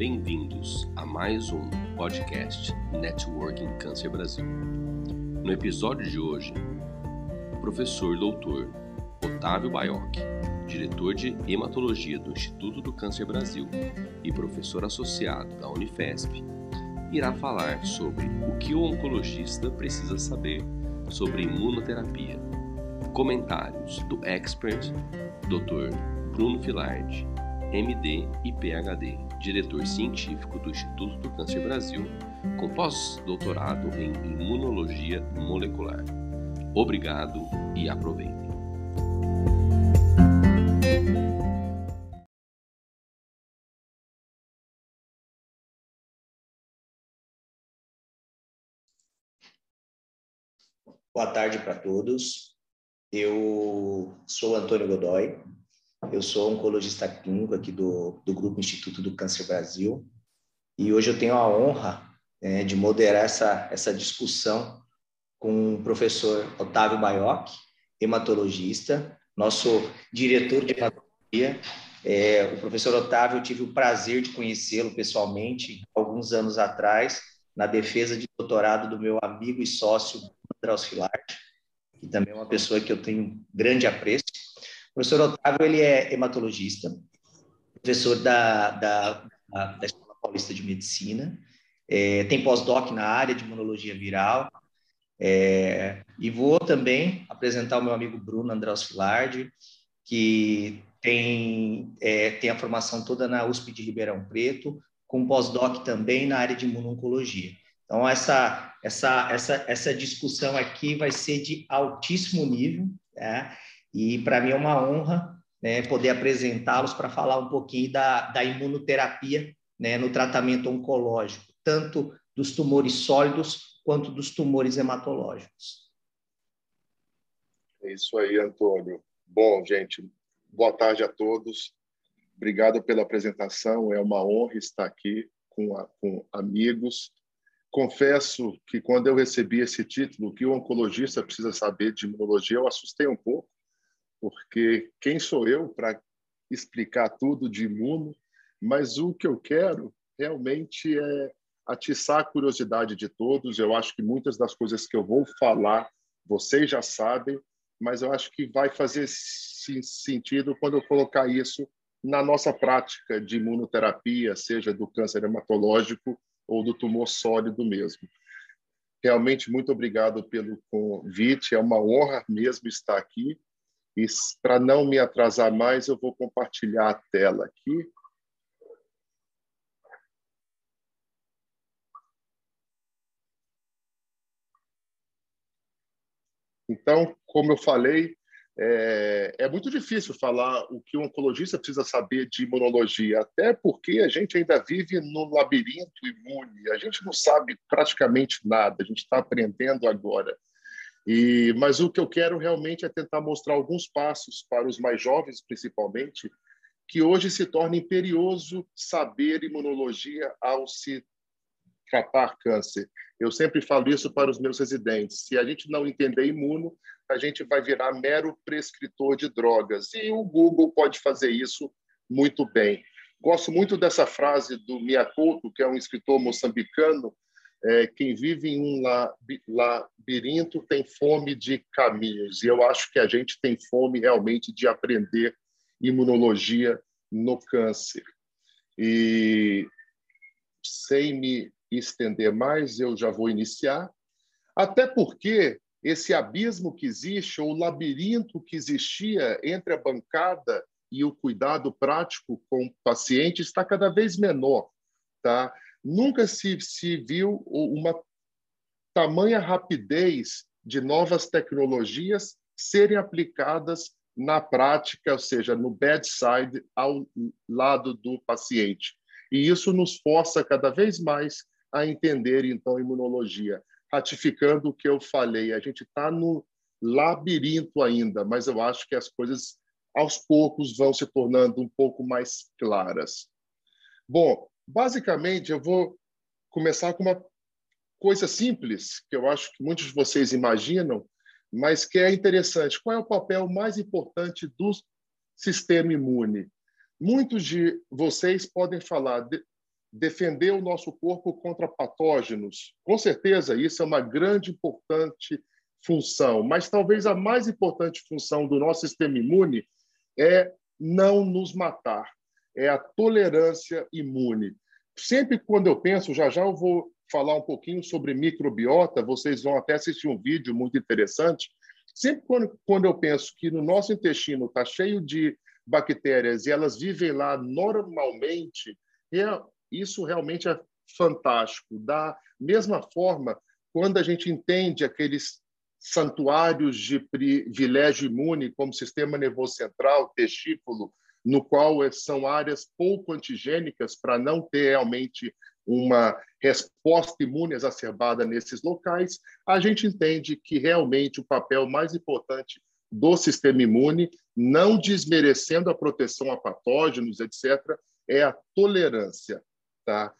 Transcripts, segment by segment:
Bem-vindos a mais um podcast Networking Câncer Brasil. No episódio de hoje, o professor doutor Otávio Baioc, diretor de hematologia do Instituto do Câncer Brasil e professor associado da Unifesp, irá falar sobre o que o oncologista precisa saber sobre imunoterapia. Comentários do expert Dr. Bruno Filardi, MD e PhD, diretor científico do Instituto do Câncer Brasil, com pós-doutorado em imunologia molecular. Obrigado e aproveitem. Boa tarde para todos. Eu sou Antônio Godoy, eu sou oncologista clínico aqui do, do Grupo Instituto do Câncer Brasil e hoje eu tenho a honra é, de moderar essa, essa discussão com o professor Otávio Baioc, hematologista, nosso diretor de hematologia. É, o professor Otávio, eu tive o prazer de conhecê-lo pessoalmente alguns anos atrás, na defesa de doutorado do meu amigo e sócio André Filarte, que também é uma pessoa que eu tenho grande apreço. O professor Otávio, ele é hematologista, professor da, da, da Escola Paulista de Medicina, é, tem pós-doc na área de imunologia viral, é, e vou também apresentar o meu amigo Bruno Andrés Filardi, que tem, é, tem a formação toda na USP de Ribeirão Preto, com pós-doc também na área de imuno-oncologia. Então, essa, essa, essa, essa discussão aqui vai ser de altíssimo nível, né? E para mim é uma honra né, poder apresentá-los para falar um pouquinho da, da imunoterapia né, no tratamento oncológico, tanto dos tumores sólidos quanto dos tumores hematológicos. É isso aí, Antônio. Bom, gente, boa tarde a todos. Obrigado pela apresentação. É uma honra estar aqui com, a, com amigos confesso que quando eu recebi esse título, que o oncologista precisa saber de imunologia, eu assustei um pouco, porque quem sou eu para explicar tudo de imuno? Mas o que eu quero realmente é atiçar a curiosidade de todos. Eu acho que muitas das coisas que eu vou falar vocês já sabem, mas eu acho que vai fazer sentido quando eu colocar isso na nossa prática de imunoterapia, seja do câncer hematológico ou do tumor sólido mesmo. Realmente, muito obrigado pelo convite, é uma honra mesmo estar aqui. E para não me atrasar mais, eu vou compartilhar a tela aqui. Então, como eu falei, é, é, muito difícil falar o que o oncologista precisa saber de imunologia, até porque a gente ainda vive no labirinto imune, a gente não sabe praticamente nada, a gente está aprendendo agora. E, mas o que eu quero realmente é tentar mostrar alguns passos para os mais jovens, principalmente, que hoje se torna imperioso saber imunologia ao se tratar câncer. Eu sempre falo isso para os meus residentes. Se a gente não entender imuno, a gente vai virar mero prescritor de drogas. E o Google pode fazer isso muito bem. Gosto muito dessa frase do Miyakoto, que é um escritor moçambicano, é, quem vive em um labirinto tem fome de caminhos. E eu acho que a gente tem fome realmente de aprender imunologia no câncer. E sem me estender mais, eu já vou iniciar. Até porque esse abismo que existe, ou labirinto que existia entre a bancada e o cuidado prático com o paciente está cada vez menor. Tá? Nunca se, se viu uma tamanha rapidez de novas tecnologias serem aplicadas na prática, ou seja, no bedside, ao lado do paciente. E isso nos força cada vez mais a entender, então, a imunologia ratificando o que eu falei. A gente está no labirinto ainda, mas eu acho que as coisas aos poucos vão se tornando um pouco mais claras. Bom, basicamente eu vou começar com uma coisa simples, que eu acho que muitos de vocês imaginam, mas que é interessante. Qual é o papel mais importante do sistema imune? Muitos de vocês podem falar, defender o nosso corpo contra patógenos. Com certeza, isso é uma grande, importante função, mas talvez a mais importante função do nosso sistema imune é não nos matar, é a tolerância imune. Sempre quando eu penso, já já eu vou falar um pouquinho sobre microbiota, vocês vão até assistir um vídeo muito interessante. Sempre quando, quando eu penso que no nosso intestino está cheio de bactérias e elas vivem lá normalmente, é, isso realmente é fantástico. Da mesma forma, quando a gente entende aqueles santuários de privilégio imune, como sistema nervoso central, testículo, no qual são áreas pouco antigênicas para não ter realmente uma resposta imune exacerbada nesses locais, a gente entende que realmente o papel mais importante do sistema imune, não desmerecendo a proteção a patógenos, etc., é a tolerância. Tá?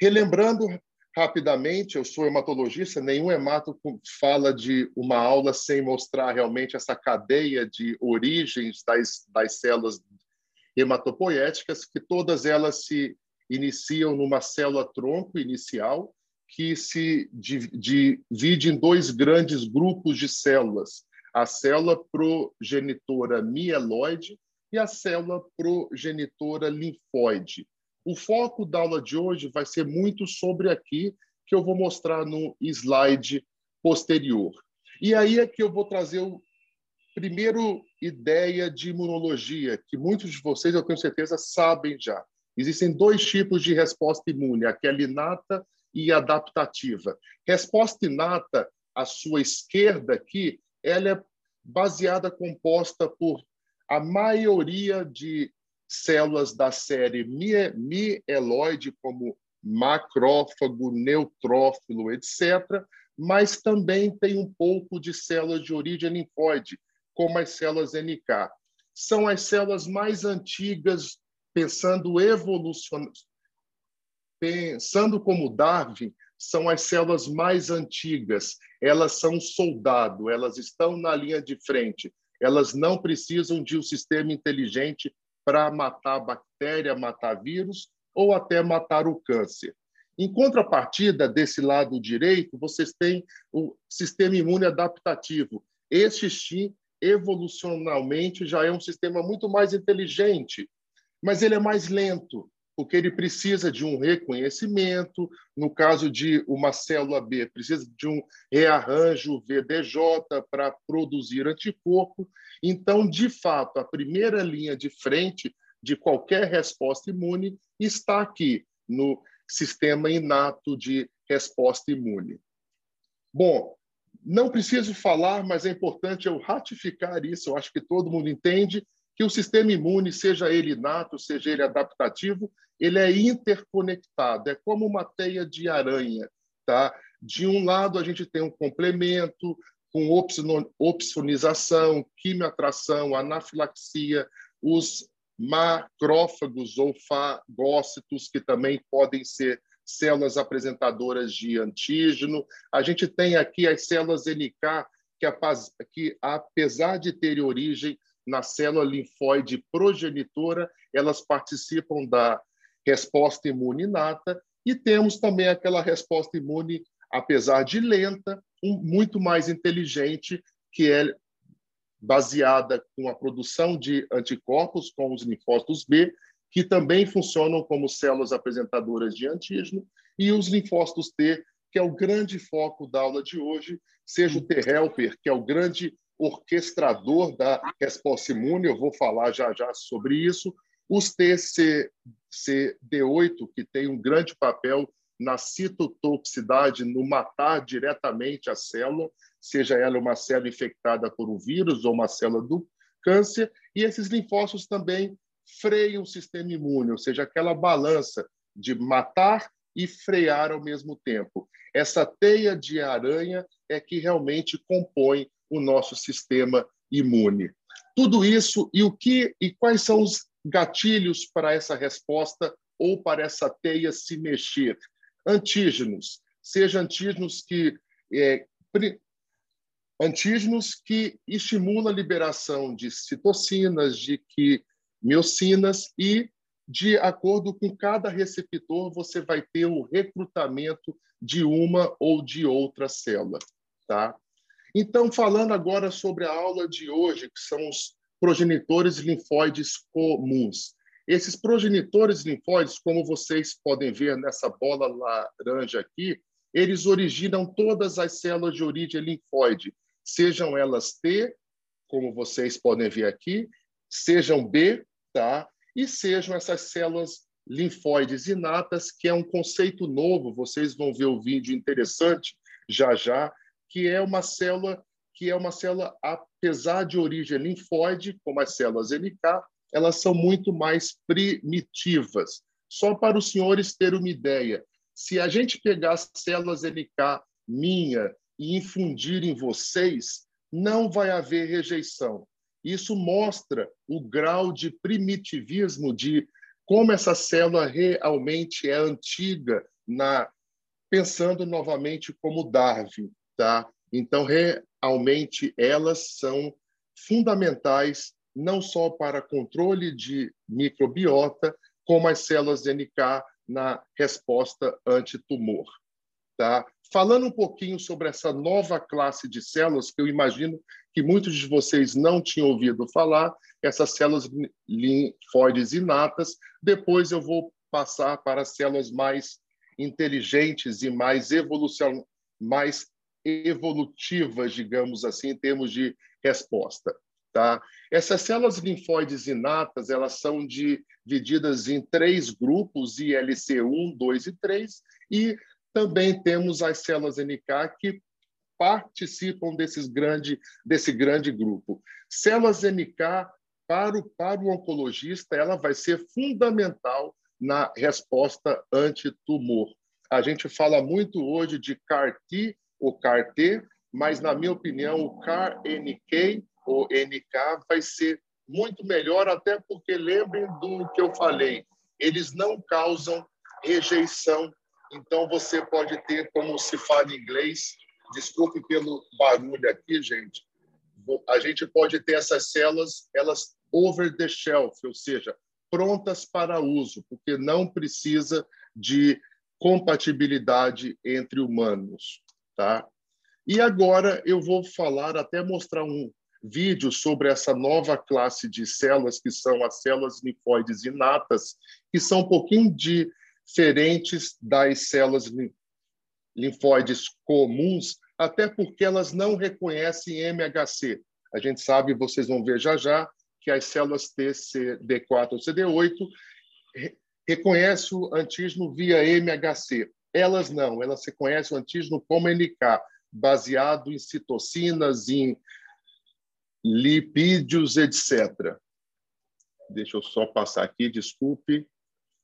Relembrando rapidamente, eu sou hematologista, nenhum hemato fala de uma aula sem mostrar realmente essa cadeia de origens das, das células hematopoéticas, que todas elas se iniciam numa célula-tronco inicial, que se divide em dois grandes grupos de células, a célula progenitora mieloide e a célula progenitora linfóide. O foco da aula de hoje vai ser muito sobre aqui, que eu vou mostrar no slide posterior. E aí é que eu vou trazer o primeiro ideia de imunologia, que muitos de vocês, eu tenho certeza, sabem já. Existem dois tipos de resposta imune, aquela inata e adaptativa. Resposta inata, à sua esquerda aqui, ela é baseada, composta por a maioria de células da série mieloide, como macrófago, neutrófilo, etc., mas também tem um pouco de células de origem linfóide, como as células NK. São as células mais antigas, pensando evolucion... pensando como Darwin, são as células mais antigas. Elas são soldado, elas estão na linha de frente. Elas não precisam de um sistema inteligente para matar bactéria, matar vírus ou até matar o câncer. Em contrapartida, desse lado direito, vocês têm o sistema imune adaptativo. Este sim, evolucionalmente, já é um sistema muito mais inteligente, mas ele é mais lento, porque ele precisa de um reconhecimento. No caso de uma célula B, precisa de um rearranjo VDJ para produzir anticorpo. Então, de fato, a primeira linha de frente de qualquer resposta imune está aqui, no sistema inato de resposta imune. Bom, não preciso falar, mas é importante eu ratificar isso. Eu acho que todo mundo entende que o sistema imune, seja ele inato, seja ele adaptativo, ele é interconectado, é como uma teia de aranha, tá? De um lado a gente tem um complemento com opsonização, quimioatração, anafilaxia, os macrófagos ou fagócitos, que também podem ser células apresentadoras de antígeno. A gente tem aqui as células NK, que, apesar de terem origem na célula linfóide progenitora, elas participam da resposta imune inata, e temos também aquela resposta imune, apesar de lenta, um, muito mais inteligente, que é baseada com a produção de anticorpos com os linfócitos B, que também funcionam como células apresentadoras de antígeno, e os linfócitos T, que é o grande foco da aula de hoje, seja o T-helper, que é o grande orquestrador da resposta imune, eu vou falar já já sobre isso, os TCD8, que tem um grande papel na citotoxicidade, no matar diretamente a célula, seja ela uma célula infectada por um vírus ou uma célula do câncer, e esses linfócitos também freiam o sistema imune, ou seja, aquela balança de matar e frear ao mesmo tempo. Essa teia de aranha é que realmente compõe o nosso sistema imune. Tudo isso e o que e quais são os gatilhos para essa resposta ou para essa teia se mexer? Antígenos, seja antígenos que é, antígenos que estimulam a liberação de citocinas, de que miocinas e de acordo com cada receptor, você vai ter o recrutamento de uma ou de outra célula, tá? Então, falando agora sobre a aula de hoje, que são os progenitores linfóides comuns. Esses progenitores linfóides, como vocês podem ver nessa bola laranja aqui, eles originam todas as células de origem linfóide, sejam elas T, como vocês podem ver aqui, sejam B, tá? E sejam essas células linfóides inatas, que é um conceito novo, vocês vão ver o vídeo interessante já já, que é uma célula que é uma célula, apesar de origem linfóide, como as células NK, elas são muito mais primitivas. Só para os senhores terem uma ideia, se a gente pegar as células NK minha e infundir em vocês, não vai haver rejeição. Isso mostra o grau de primitivismo de como essa célula realmente é antiga na pensando novamente como Darwin, tá? Então realmente elas são fundamentais não só para controle de microbiota, como as células NK na resposta antitumor. Tá? Falando um pouquinho sobre essa nova classe de células, que eu imagino que muitos de vocês não tinham ouvido falar, essas células linfóides inatas, depois eu vou passar para células mais inteligentes e mais, evolucion... mais evolutivas, digamos assim, em termos de resposta. Tá? Essas células linfóides inatas, elas são divididas em três grupos, ILC1, 2 e 3, e também temos as células NK que participam desses grande, desse grande grupo. Células NK, para o, para o oncologista, ela vai ser fundamental na resposta antitumor. A gente fala muito hoje de CAR-T ou CAR-T, mas, na minha opinião, o CAR-NK ou NK vai ser muito melhor, até porque lembrem do que eu falei, eles não causam rejeição. Então, você pode ter, como se fala em inglês, desculpe pelo barulho aqui, gente, a gente pode ter essas células, elas over the shelf, ou seja, prontas para uso, porque não precisa de compatibilidade entre humanos, tá? E agora eu vou falar, até mostrar um vídeo sobre essa nova classe de células, que são as células linfóides inatas, que são um pouquinho diferentes das células linfóides comuns, até porque elas não reconhecem MHC. A gente sabe, vocês vão ver já já, que as células TCD4 ou CD8 reconhecem o antígeno via MHC. Elas não, elas reconhecem o antígeno como NK, baseado em citocinas, em lipídios, etc. Deixa eu só passar aqui, desculpe.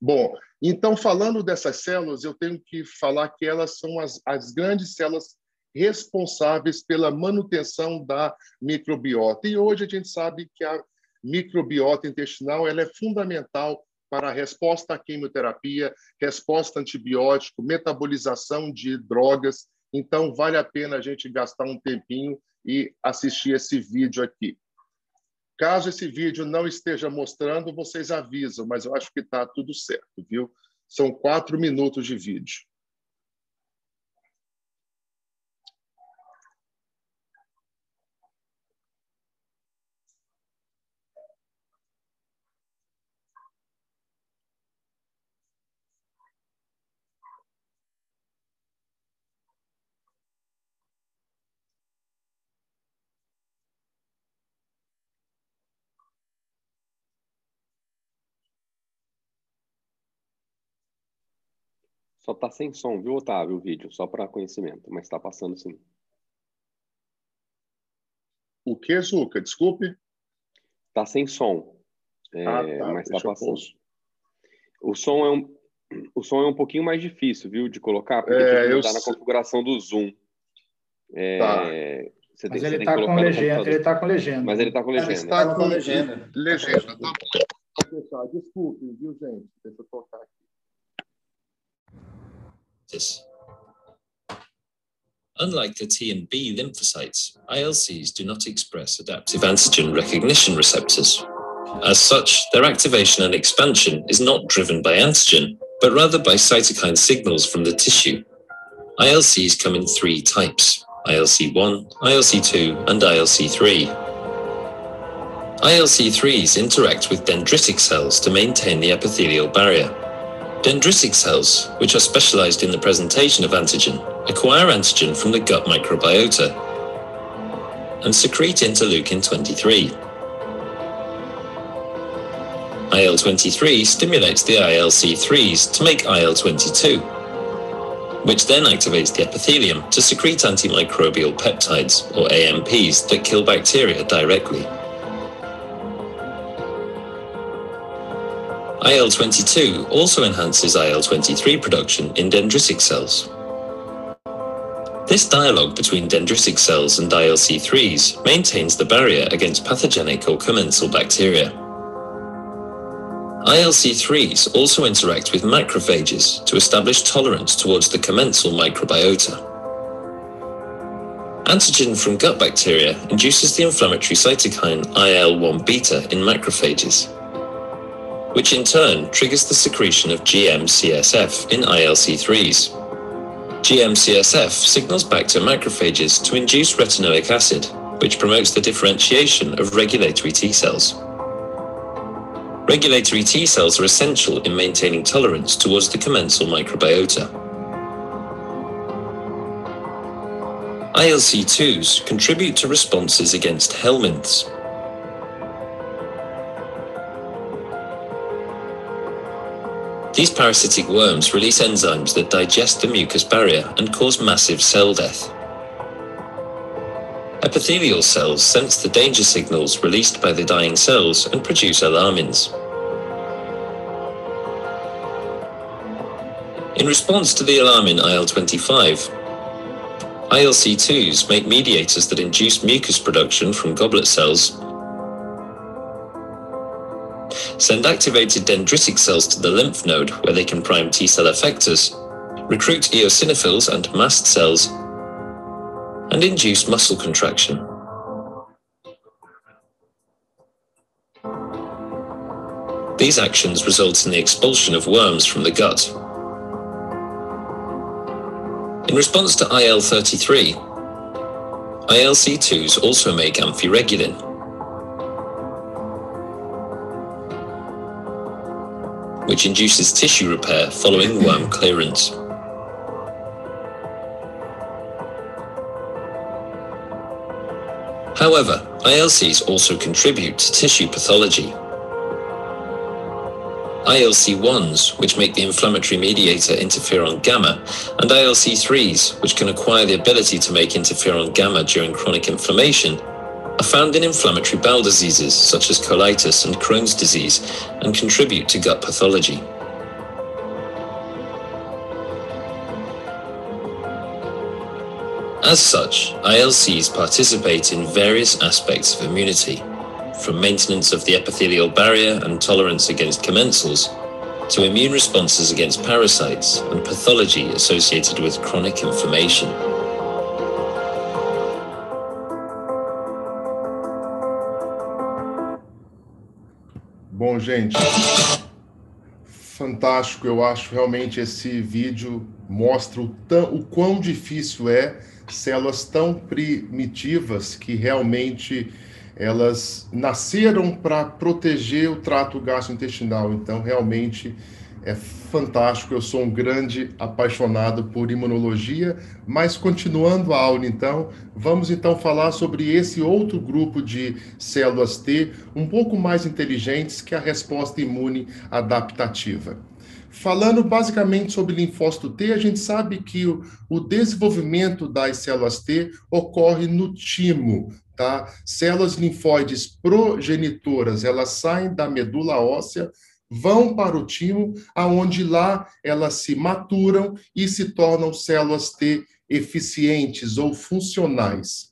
Bom, então, falando dessas células, eu tenho que falar que elas são as, as grandes células responsáveis pela manutenção da microbiota. E hoje a gente sabe que a microbiota intestinal ela é fundamental para resposta à quimioterapia, resposta a antibiótico, metabolização de drogas. Então, vale a pena a gente gastar um tempinho e assistir esse vídeo aqui. Caso esse vídeo não esteja mostrando, vocês avisam, mas eu acho que está tudo certo, viu? São quatro minutos de vídeo. Só tá sem som, viu, Otávio, o vídeo, só para conhecimento, mas está passando sim. O que, Zuca? Desculpe. Tá sem som, é, ah, tá. mas está passando. O som é um, o som é um pouquinho mais difícil, viu, de colocar, porque é, tem que mudar na configuração do Zoom. É, tá. Você mas tem, ele está com legenda, ele tá com legenda. Mas ele está com legenda. Ele está com legenda. Legenda, tá Desculpe, viu, gente? Deixa eu tocar aqui. Unlike the T and B lymphocytes, ILCs do not express adaptive antigen recognition receptors. As such, their activation and expansion is not driven by antigen, but rather by cytokine signals from the tissue. ILCs come in three types ILC1, ILC2, and ILC3. ILC3s interact with dendritic cells to maintain the epithelial barrier. Dendritic cells, which are specialized in the presentation of antigen, acquire antigen from the gut microbiota and secrete interleukin 23. IL-23 stimulates the ILC3s to make IL-22, which then activates the epithelium to secrete antimicrobial peptides, or AMPs, that kill bacteria directly. IL-22 also enhances IL-23 production in dendritic cells. This dialogue between dendritic cells and ILC3s maintains the barrier against pathogenic or commensal bacteria. ILC3s also interact with macrophages to establish tolerance towards the commensal microbiota. Antigen from gut bacteria induces the inflammatory cytokine IL-1 beta in macrophages which in turn triggers the secretion of GM-CSF in ILC3s. GM-CSF signals back to macrophages to induce retinoic acid, which promotes the differentiation of regulatory T cells. Regulatory T cells are essential in maintaining tolerance towards the commensal microbiota. ILC2s contribute to responses against helminths, These parasitic worms release enzymes that digest the mucous barrier and cause massive cell death. Epithelial cells sense the danger signals released by the dying cells and produce alarmins. In response to the alarmin IL-25, ILC2s make mediators that induce mucus production from goblet cells send activated dendritic cells to the lymph node where they can prime T cell effectors, recruit eosinophils and mast cells, and induce muscle contraction. These actions result in the expulsion of worms from the gut. In response to IL-33, ILC2s also make amphiregulin, which induces tissue repair following worm clearance. However, ILCs also contribute to tissue pathology. ILC1s, which make the inflammatory mediator interferon gamma, and ILC3s, which can acquire the ability to make interferon gamma during chronic inflammation, are found in inflammatory bowel diseases such as colitis and Crohn's disease and contribute to gut pathology. As such, ILCs participate in various aspects of immunity, from maintenance of the epithelial barrier and tolerance against commensals, to immune responses against parasites and pathology associated with chronic inflammation. Bom, gente, fantástico. Eu acho realmente esse vídeo mostra o, tão, o quão difícil é células tão primitivas que realmente elas nasceram para proteger o trato gastrointestinal. Então, realmente é fantástico. Eu sou um grande apaixonado por imunologia, mas continuando a aula, então, vamos então falar sobre esse outro grupo de células T, um pouco mais inteligentes que a resposta imune adaptativa. Falando basicamente sobre linfócito T, a gente sabe que o, o desenvolvimento das células T ocorre no timo, tá? Células linfóides progenitoras, elas saem da medula óssea vão para o timo, aonde lá elas se maturam e se tornam células T eficientes ou funcionais.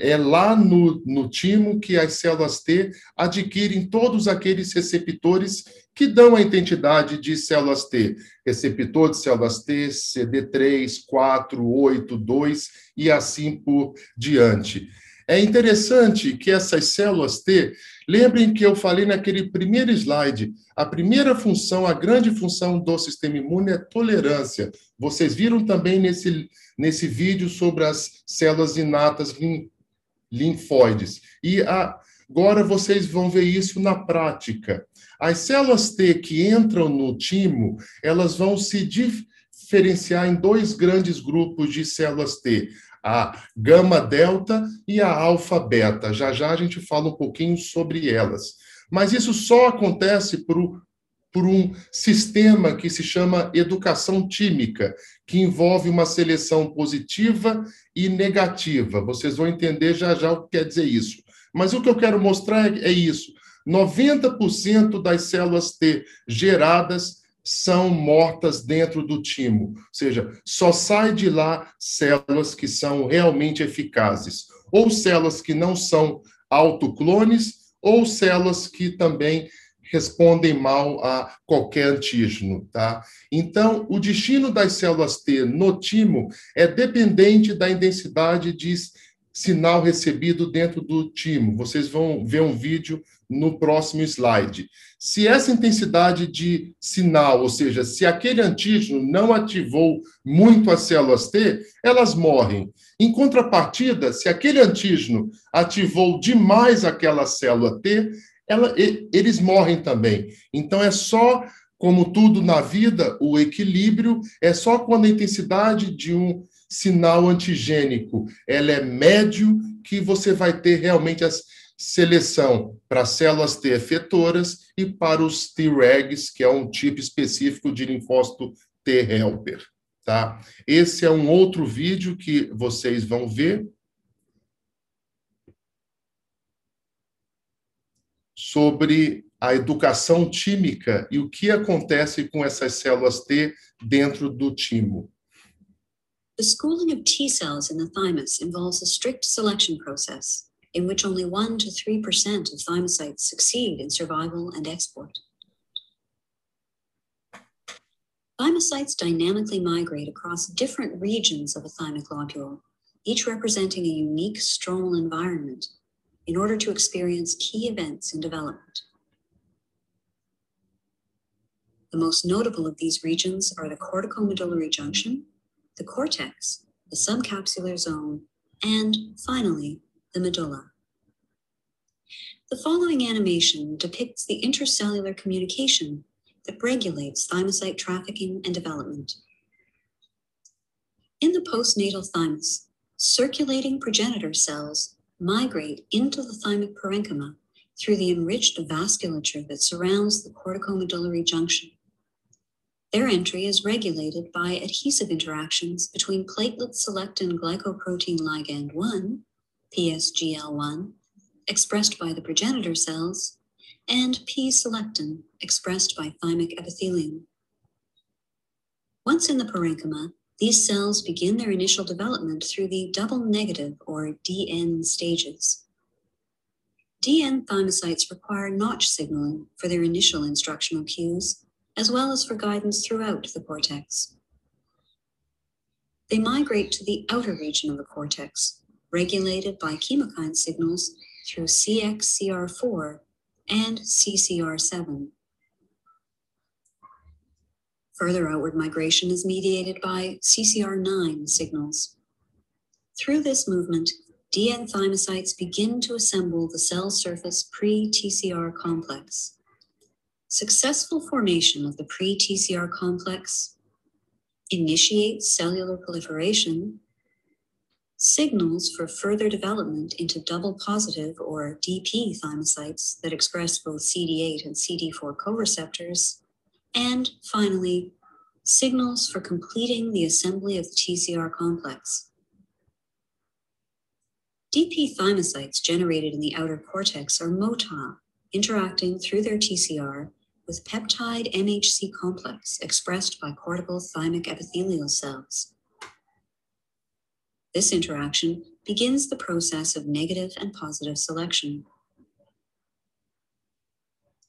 É lá no, no timo que as células T adquirem todos aqueles receptores que dão a identidade de células T. Receptor de células T, CD3, 4, 8, 2 e assim por diante. É interessante que essas células T, lembrem que eu falei naquele primeiro slide, a primeira função, a grande função do sistema imune é tolerância. Vocês viram também nesse, nesse vídeo sobre as células inatas linfóides. E a, agora vocês vão ver isso na prática. As células T que entram no timo, elas vão se diferenciar em dois grandes grupos de células T a gama delta e a alfa beta. Já já a gente fala um pouquinho sobre elas. Mas isso só acontece por, por um sistema que se chama educação tímica, que envolve uma seleção positiva e negativa. Vocês vão entender já já o que quer dizer isso. Mas o que eu quero mostrar é, é isso. 90% das células T geradas são mortas dentro do timo, ou seja, só sai de lá células que são realmente eficazes, ou células que não são autoclones, ou células que também respondem mal a qualquer antígeno, tá? Então, o destino das células T no timo é dependente da intensidade de sinal recebido dentro do timo. Vocês vão ver um vídeo no próximo slide. Se essa intensidade de sinal, ou seja, se aquele antígeno não ativou muito as células T, elas morrem. Em contrapartida, se aquele antígeno ativou demais aquela célula T, ela, eles morrem também. Então, é só, como tudo na vida, o equilíbrio é só quando a intensidade de um sinal antigênico ela é médio que você vai ter realmente as seleção para células T efetoras e para os Tregs, que é um tipo específico de linfócito T helper. Tá? Esse é um outro vídeo que vocês vão ver. Sobre a educação tímica e o que acontece com essas células T dentro do timo. The schooling of T cells in the thymus involves a strict selection process in which only 1 to 3% of thymocytes succeed in survival and export. Thymocytes dynamically migrate across different regions of a thymic lobule, each representing a unique stromal environment in order to experience key events in development. The most notable of these regions are the corticomedullary junction, the cortex, the subcapsular zone, and finally, the medulla. The following animation depicts the intercellular communication that regulates thymocyte trafficking and development. In the postnatal thymus, circulating progenitor cells migrate into the thymic parenchyma through the enriched vasculature that surrounds the corticomedullary junction. Their entry is regulated by adhesive interactions between platelet selectin glycoprotein ligand 1 PSGL1, expressed by the progenitor cells, and P-selectin, expressed by thymic epithelium. Once in the parenchyma, these cells begin their initial development through the double negative or DN stages. DN thymocytes require notch signaling for their initial instructional cues, as well as for guidance throughout the cortex. They migrate to the outer region of the cortex, regulated by chemokine signals through CXCR4 and CCR7. Further outward migration is mediated by CCR9 signals. Through this movement, DN thymocytes begin to assemble the cell surface pre TCR complex. Successful formation of the pre TCR complex initiates cellular proliferation signals for further development into double positive or DP thymocytes that express both CD8 and CD4 coreceptors, and finally, signals for completing the assembly of the TCR complex. DP thymocytes generated in the outer cortex are motile, interacting through their TCR with peptide MHC complex expressed by cortical thymic epithelial cells. This interaction begins the process of negative and positive selection.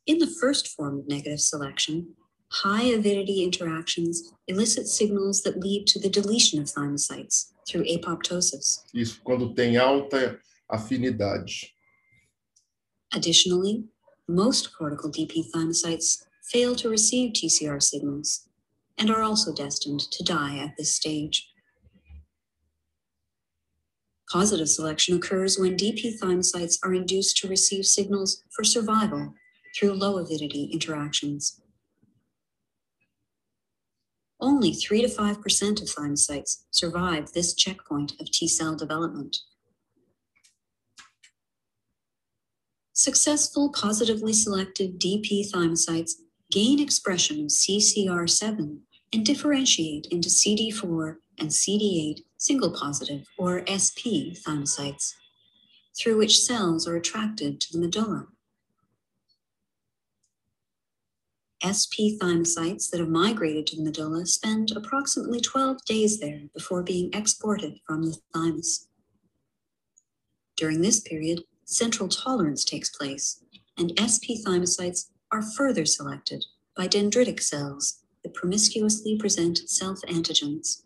In the first form of negative selection, high avidity interactions elicit signals that lead to the deletion of thymocytes through apoptosis. Isso, quando tem alta afinidade. Additionally, most cortical DP thymocytes fail to receive TCR signals and are also destined to die at this stage. Positive selection occurs when DP thymocytes are induced to receive signals for survival through low avidity interactions. Only 3 to 5% of thymocytes survive this checkpoint of T cell development. Successful positively selected DP thymocytes gain expression of CCR7 and differentiate into CD4 and CD8 single positive or SP thymocytes, through which cells are attracted to the medulla. SP thymocytes that have migrated to the medulla spend approximately 12 days there before being exported from the thymus. During this period, central tolerance takes place, and SP thymocytes are further selected by dendritic cells that promiscuously present self antigens.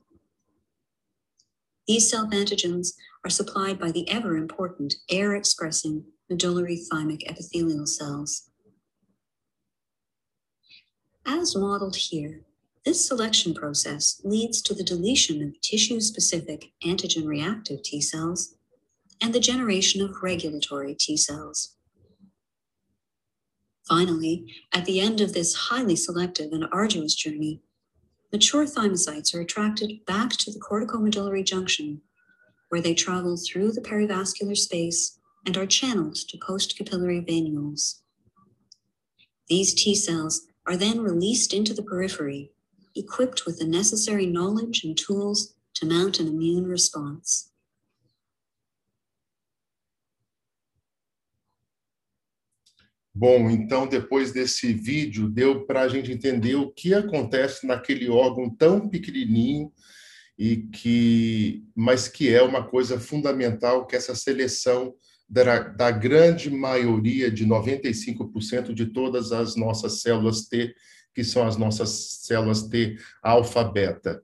These self antigens are supplied by the ever important air expressing medullary thymic epithelial cells. As modeled here, this selection process leads to the deletion of tissue specific antigen reactive T cells and the generation of regulatory T cells. Finally, at the end of this highly selective and arduous journey, mature thymocytes are attracted back to the corticomedullary junction, where they travel through the perivascular space and are channeled to postcapillary venules. These T cells are then released into the periphery, equipped with the necessary knowledge and tools to mount an immune response. Bom, então depois desse vídeo deu para a gente entender o que acontece naquele órgão tão pequenininho e que, mas que é uma coisa fundamental que essa seleção da, da grande maioria de 95% de todas as nossas células T, que são as nossas células T alfa-beta.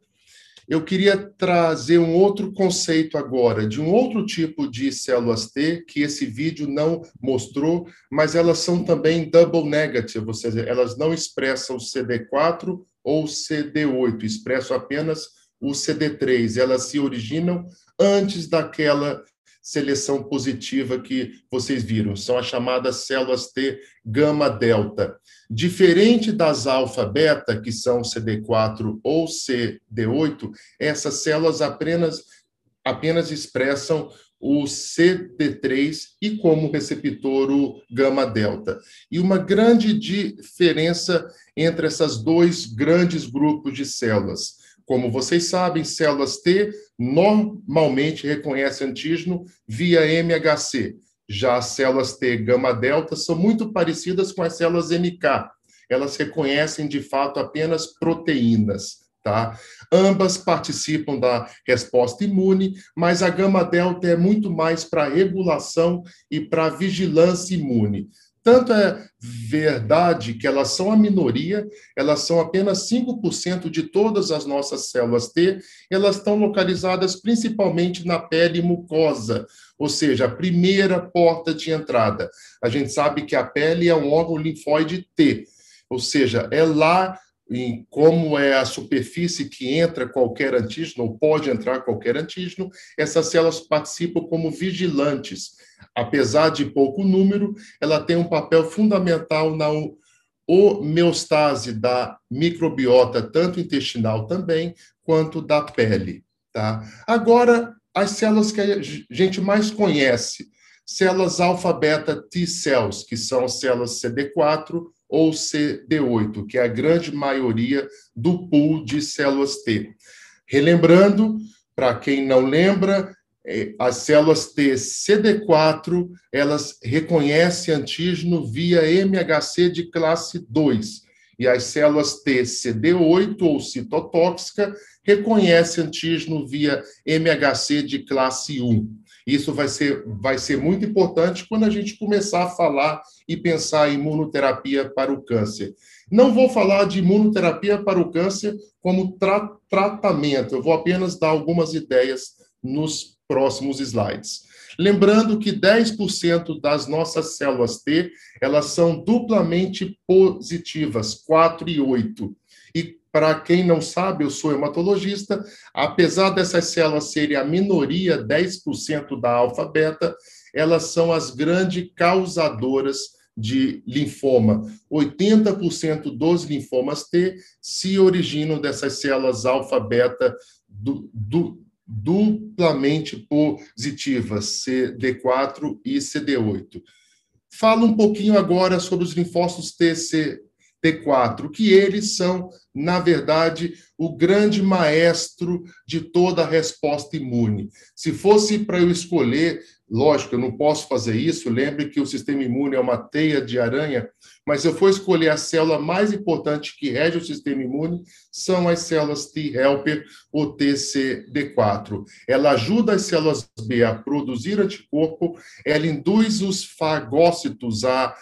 Eu queria trazer um outro conceito agora, de um outro tipo de células T, que esse vídeo não mostrou, mas elas são também double negative, ou seja, elas não expressam CD4 ou CD8, expressam apenas o CD3. Elas se originam antes daquela seleção positiva que vocês viram, são as chamadas células T gama delta. Diferente das alfa-beta, que são CD4 ou CD8, essas células apenas, apenas expressam o CD3 e como receptor o gama-delta. E uma grande diferença entre esses dois grandes grupos de células. Como vocês sabem, células T normalmente reconhecem antígeno via MHC, já as células T gama-delta são muito parecidas com as células NK. Elas reconhecem, de fato, apenas proteínas. Tá? Ambas participam da resposta imune, mas a gama-delta é muito mais para regulação e para vigilância imune. Tanto é verdade que elas são a minoria, elas são apenas 5% de todas as nossas células T, elas estão localizadas principalmente na pele mucosa, ou seja, a primeira porta de entrada. A gente sabe que a pele é um órgão linfóide T, ou seja, é lá em como é a superfície que entra qualquer antígeno, ou pode entrar qualquer antígeno, essas células participam como vigilantes. Apesar de pouco número, ela tem um papel fundamental na homeostase da microbiota, tanto intestinal também, quanto da pele. Tá? Agora, as células que a gente mais conhece, células alfa-beta T cells, que são células CD4 ou CD8, que é a grande maioria do pool de células T. Relembrando, para quem não lembra, as células T CD4, elas reconhecem antígeno via MHC de classe 2, e as células T CD8 ou citotóxica reconhecem antígeno via MHC de classe 1. Isso vai ser, vai ser muito importante quando a gente começar a falar e pensar em imunoterapia para o câncer. Não vou falar de imunoterapia para o câncer como tra tratamento, eu vou apenas dar algumas ideias nos próximos slides. Lembrando que 10% das nossas células T, elas são duplamente positivas, 4 e 8. E para quem não sabe, eu sou hematologista, apesar dessas células serem a minoria, 10% da alfa-beta, elas são as grandes causadoras de linfoma. 80% dos linfomas T se originam dessas células alfa-beta du, duplamente positivas, CD4 e CD8. Fala um pouquinho agora sobre os linfócitos TC, T4, que eles são, na verdade, o grande maestro de toda a resposta imune. Se fosse para eu escolher Lógico, eu não posso fazer isso. Lembre que o sistema imune é uma teia de aranha, mas se eu for escolher a célula mais importante que rege o sistema imune, são as células T helper ou TCD4. Ela ajuda as células B a produzir anticorpo, ela induz os fagócitos a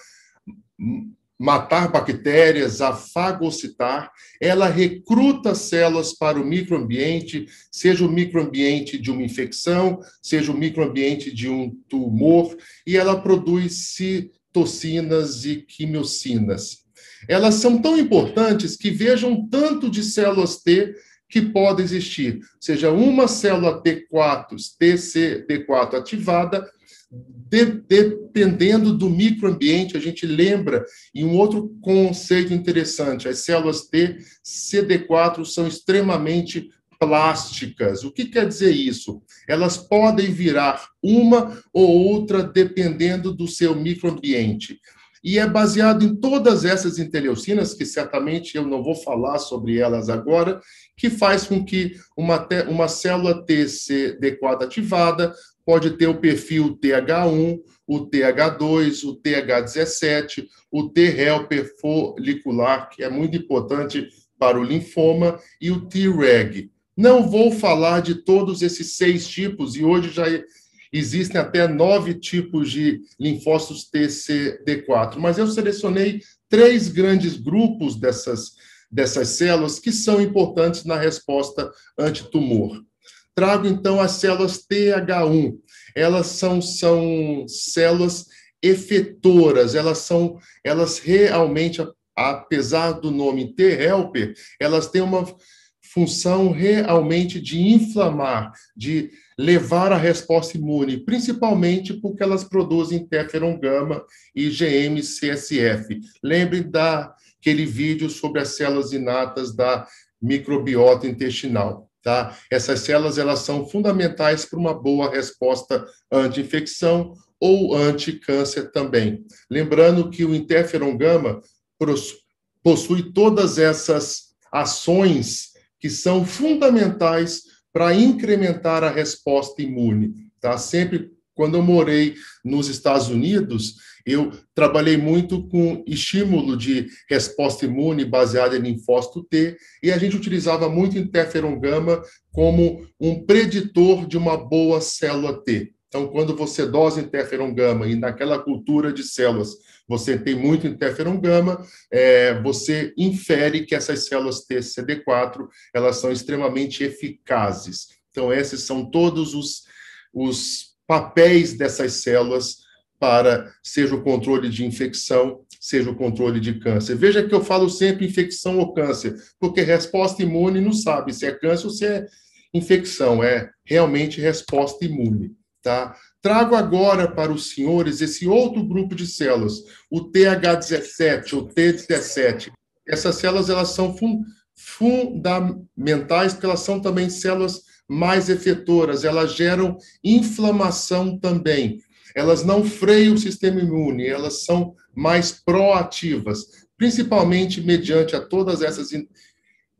matar bactérias, a fagocitar, ela recruta células para o microambiente, seja o microambiente de uma infecção, seja o microambiente de um tumor, e ela produz citocinas e quimiocinas. Elas são tão importantes que vejam tanto de células T que pode existir, seja uma célula T4, TCD4 ativada, de, dependendo do microambiente, a gente lembra, e um outro conceito interessante, as células T, CD4 são extremamente plásticas. O que quer dizer isso? Elas podem virar uma ou outra dependendo do seu microambiente. E é baseado em todas essas interleucinas, que certamente eu não vou falar sobre elas agora, que faz com que uma, uma célula TCD4 ativada pode ter o perfil TH1, o TH2, o TH17, o T-helper folicular, que é muito importante para o linfoma, e o Treg. Não vou falar de todos esses seis tipos, e hoje já existem até nove tipos de linfócitos TCD4, mas eu selecionei três grandes grupos dessas, dessas células que são importantes na resposta antitumor. Trago então as células TH1. Elas são, são células efetoras, elas são, elas realmente, apesar do nome T-helper, elas têm uma função realmente de inflamar, de levar a resposta imune, principalmente porque elas produzem interferon gama e GM-CSF. Lembre daquele vídeo sobre as células inatas da microbiota intestinal. Tá? Essas células elas são fundamentais para uma boa resposta anti-infecção ou anti-câncer também. Lembrando que o interferon gama possui todas essas ações que são fundamentais para incrementar a resposta imune. Tá? Sempre quando eu morei nos Estados Unidos, eu trabalhei muito com estímulo de resposta imune baseada em linfócito T, e a gente utilizava muito interferon gama como um preditor de uma boa célula T. Então, quando você dosa interferon gama e naquela cultura de células você tem muito interferon gama, é, você infere que essas células T CD4 elas são extremamente eficazes. Então, esses são todos os, os papéis dessas células para seja o controle de infecção, seja o controle de câncer. Veja que eu falo sempre infecção ou câncer, porque resposta imune não sabe se é câncer ou se é infecção, é realmente resposta imune, tá? Trago agora para os senhores esse outro grupo de células, o TH17 ou T17. Essas células elas são fun fundamentais porque elas são também células mais efetoras, elas geram inflamação também elas não freiam o sistema imune, elas são mais proativas, principalmente mediante a todas essas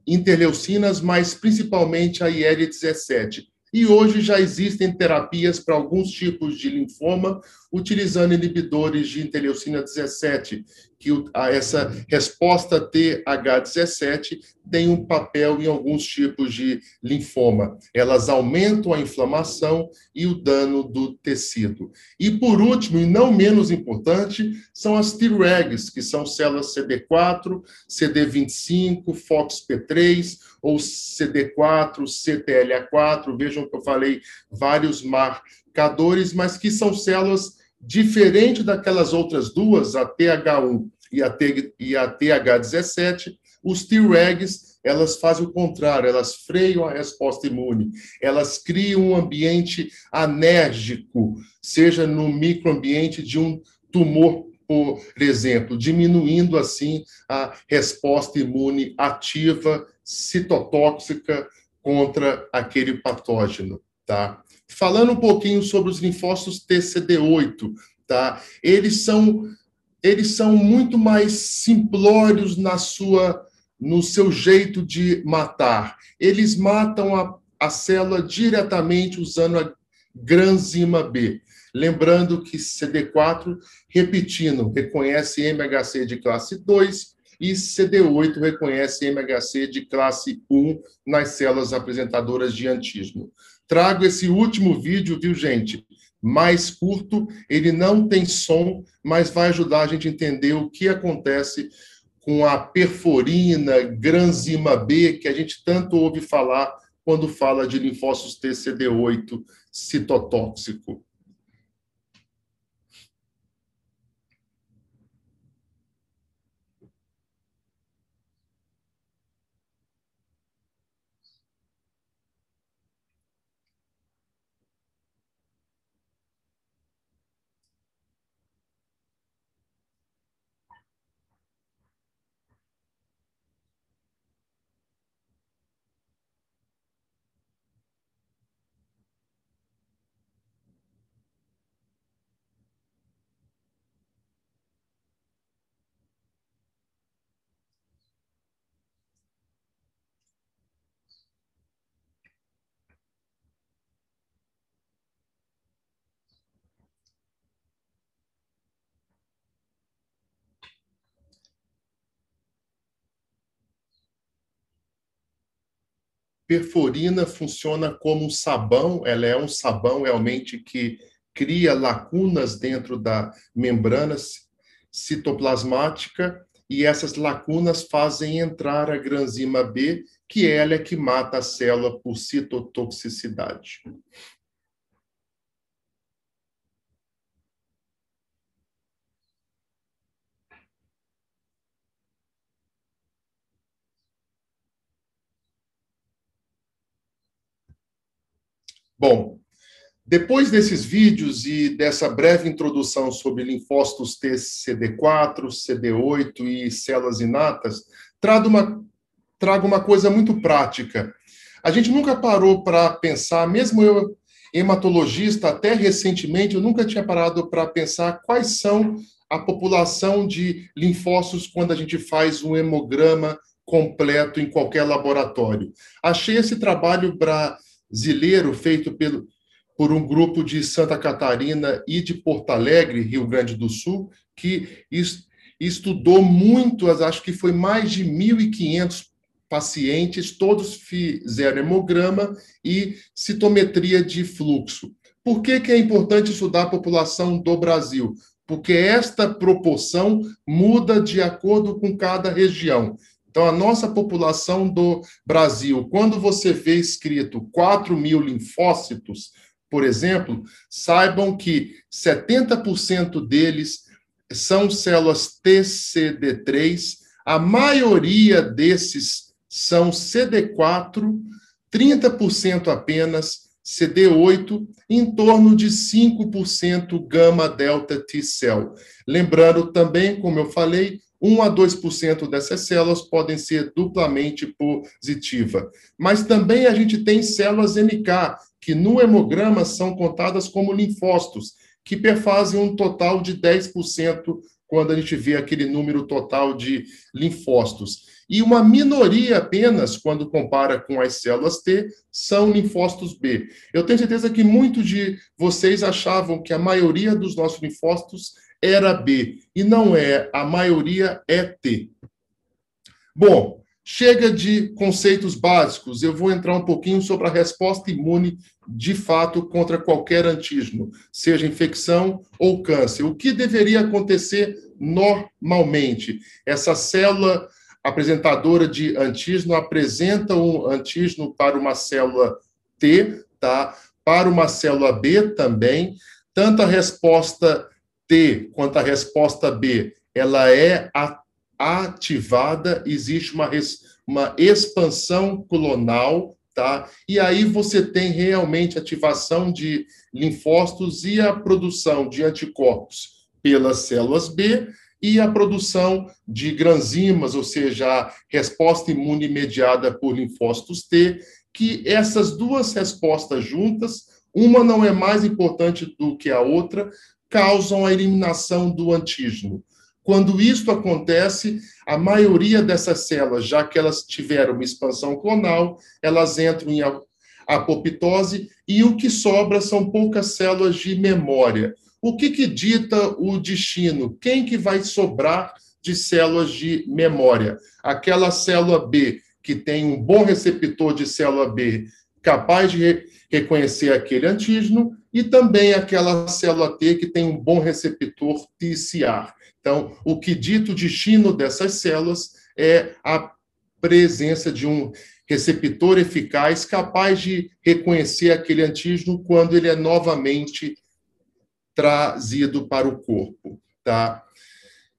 interleucinas, mas principalmente a IL-17. E hoje já existem terapias para alguns tipos de linfoma, utilizando inibidores de interleucina 17, que essa resposta TH17 tem um papel em alguns tipos de linfoma. Elas aumentam a inflamação e o dano do tecido. E por último, e não menos importante, são as Tregs, que são células CD4, CD25, FOXP3 ou CD4, CTLA4. Vejam que eu falei vários mar K2, mas que são células diferentes daquelas outras duas, a TH1 e a, e a TH17, os Tregs, elas fazem o contrário, elas freiam a resposta imune, elas criam um ambiente anérgico, seja no microambiente de um tumor, por exemplo, diminuindo assim a resposta imune ativa citotóxica contra aquele patógeno, tá? Falando um pouquinho sobre os linfócitos TCD8, tá? Eles são eles são muito mais simplórios na sua no seu jeito de matar. Eles matam a, a célula diretamente usando a granzima B. Lembrando que CD4, repetindo, reconhece MHC de classe 2 e CD8 reconhece MHC de classe 1 nas células apresentadoras de antismo. Trago esse último vídeo, viu, gente? Mais curto, ele não tem som, mas vai ajudar a gente a entender o que acontece com a perforina, granzima B, que a gente tanto ouve falar quando fala de linfócitos TCD8 citotóxico. Perforina funciona como um sabão, ela é um sabão realmente que cria lacunas dentro da membrana citoplasmática e essas lacunas fazem entrar a granzima B, que ela é que mata a célula por citotoxicidade. Bom, depois desses vídeos e dessa breve introdução sobre linfócitos T, CD4, CD8 e células inatas, trago uma, trago uma coisa muito prática. A gente nunca parou para pensar, mesmo eu, hematologista, até recentemente, eu nunca tinha parado para pensar quais são a população de linfócitos quando a gente faz um hemograma completo em qualquer laboratório. Achei esse trabalho para zileiro feito pelo, por um grupo de Santa Catarina e de Porto Alegre, Rio Grande do Sul, que estudou muito, acho que foi mais de 1.500 pacientes, todos fizeram hemograma e citometria de fluxo. Por que, que é importante estudar a população do Brasil? Porque esta proporção muda de acordo com cada região. Então, a nossa população do Brasil, quando você vê escrito 4 mil linfócitos, por exemplo, saibam que 70% deles são células TCD3, a maioria desses são CD4, 30% apenas CD8, em torno de 5% gama delta T cell. Lembrando também, como eu falei, 1 a 2% dessas células podem ser duplamente positiva. Mas também a gente tem células NK, que no hemograma são contadas como linfócitos, que perfazem um total de 10% quando a gente vê aquele número total de linfócitos. E uma minoria apenas, quando compara com as células T, são linfócitos B. Eu tenho certeza que muitos de vocês achavam que a maioria dos nossos linfócitos era B e não é, a maioria é T. Bom, chega de conceitos básicos, eu vou entrar um pouquinho sobre a resposta imune de fato contra qualquer antígeno, seja infecção ou câncer. O que deveria acontecer normalmente? Essa célula apresentadora de antígeno apresenta um antígeno para uma célula T, tá? para uma célula B também, tanto a resposta T quanto a resposta B, ela é ativada, existe uma, uma expansão clonal, tá? E aí você tem realmente ativação de linfócitos e a produção de anticorpos pelas células B e a produção de granzimas, ou seja, a resposta imune mediada por linfócitos T, que essas duas respostas juntas, uma não é mais importante do que a outra, causam a eliminação do antígeno. Quando isto acontece, a maioria dessas células, já que elas tiveram uma expansão clonal, elas entram em apoptose e o que sobra são poucas células de memória. O que, que dita o destino? Quem que vai sobrar de células de memória? Aquela célula B que tem um bom receptor de célula B capaz de re reconhecer aquele antígeno e também aquela célula T que tem um bom receptor TCR. Então, o que dita o destino dessas células é a presença de um receptor eficaz capaz de reconhecer aquele antígeno quando ele é novamente trazido para o corpo, tá?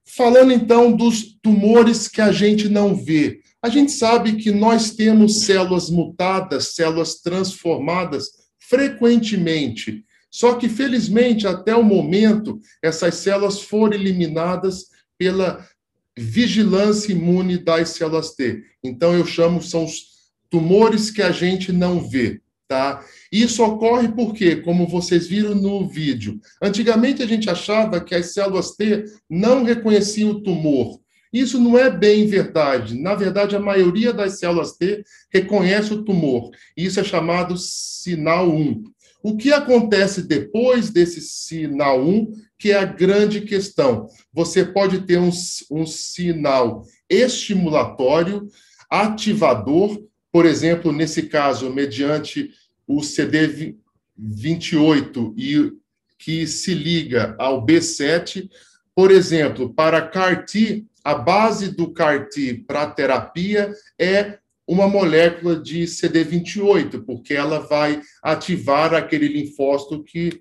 Falando então dos tumores que a gente não vê, a gente sabe que nós temos células mutadas, células transformadas frequentemente. Só que, felizmente, até o momento, essas células foram eliminadas pela vigilância imune das células T. Então, eu chamo, são os tumores que a gente não vê, tá? Isso ocorre porque, como vocês viram no vídeo, antigamente a gente achava que as células T não reconheciam o tumor. Isso não é bem verdade. Na verdade, a maioria das células T reconhece o tumor. Isso é chamado sinal 1. O que acontece depois desse sinal 1, que é a grande questão? Você pode ter um, um sinal estimulatório, ativador, por exemplo, nesse caso, mediante o CD28 e que se liga ao B7, por exemplo, para CAR-T, a base do CAR-T para terapia é uma molécula de CD28, porque ela vai ativar aquele linfócito que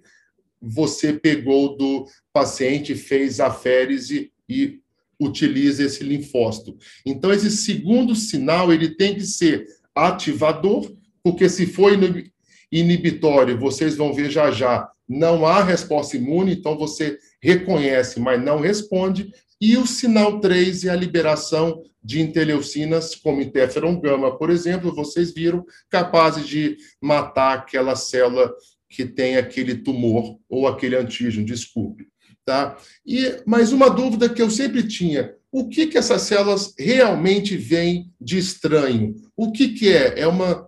você pegou do paciente, fez a férise e utiliza esse linfócito. Então, esse segundo sinal, ele tem que ser ativador, porque se for inibitório, vocês vão ver já já, não há resposta imune, então você reconhece, mas não responde, e o sinal 3 é a liberação de interleucinas, como interferon gama, por exemplo, vocês viram, capazes de matar aquela célula que tem aquele tumor ou aquele antígeno, desculpe. Tá? E mais uma dúvida que eu sempre tinha: o que, que essas células realmente vêm de estranho? O que, que é? É uma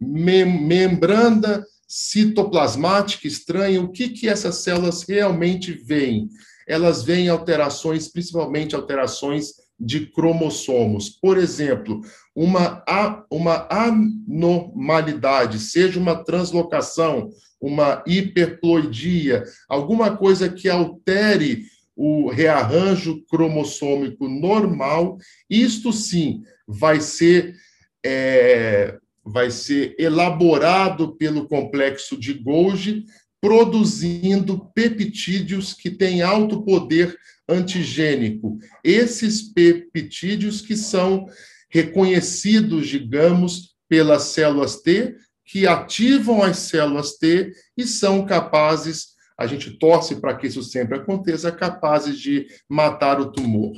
mem membrana citoplasmática estranha? O que, que essas células realmente veem? Elas veem alterações, principalmente alterações de cromossomos. Por exemplo, uma, uma anormalidade, seja uma translocação, uma hiperploidia, alguma coisa que altere o rearranjo cromossômico normal, isto sim vai ser é, vai ser elaborado pelo complexo de Golgi produzindo peptídeos que têm alto poder antigênico. Esses peptídeos que são reconhecidos, digamos, pelas células T, que ativam as células T e são capazes, a gente torce para que isso sempre aconteça, capazes de matar o tumor.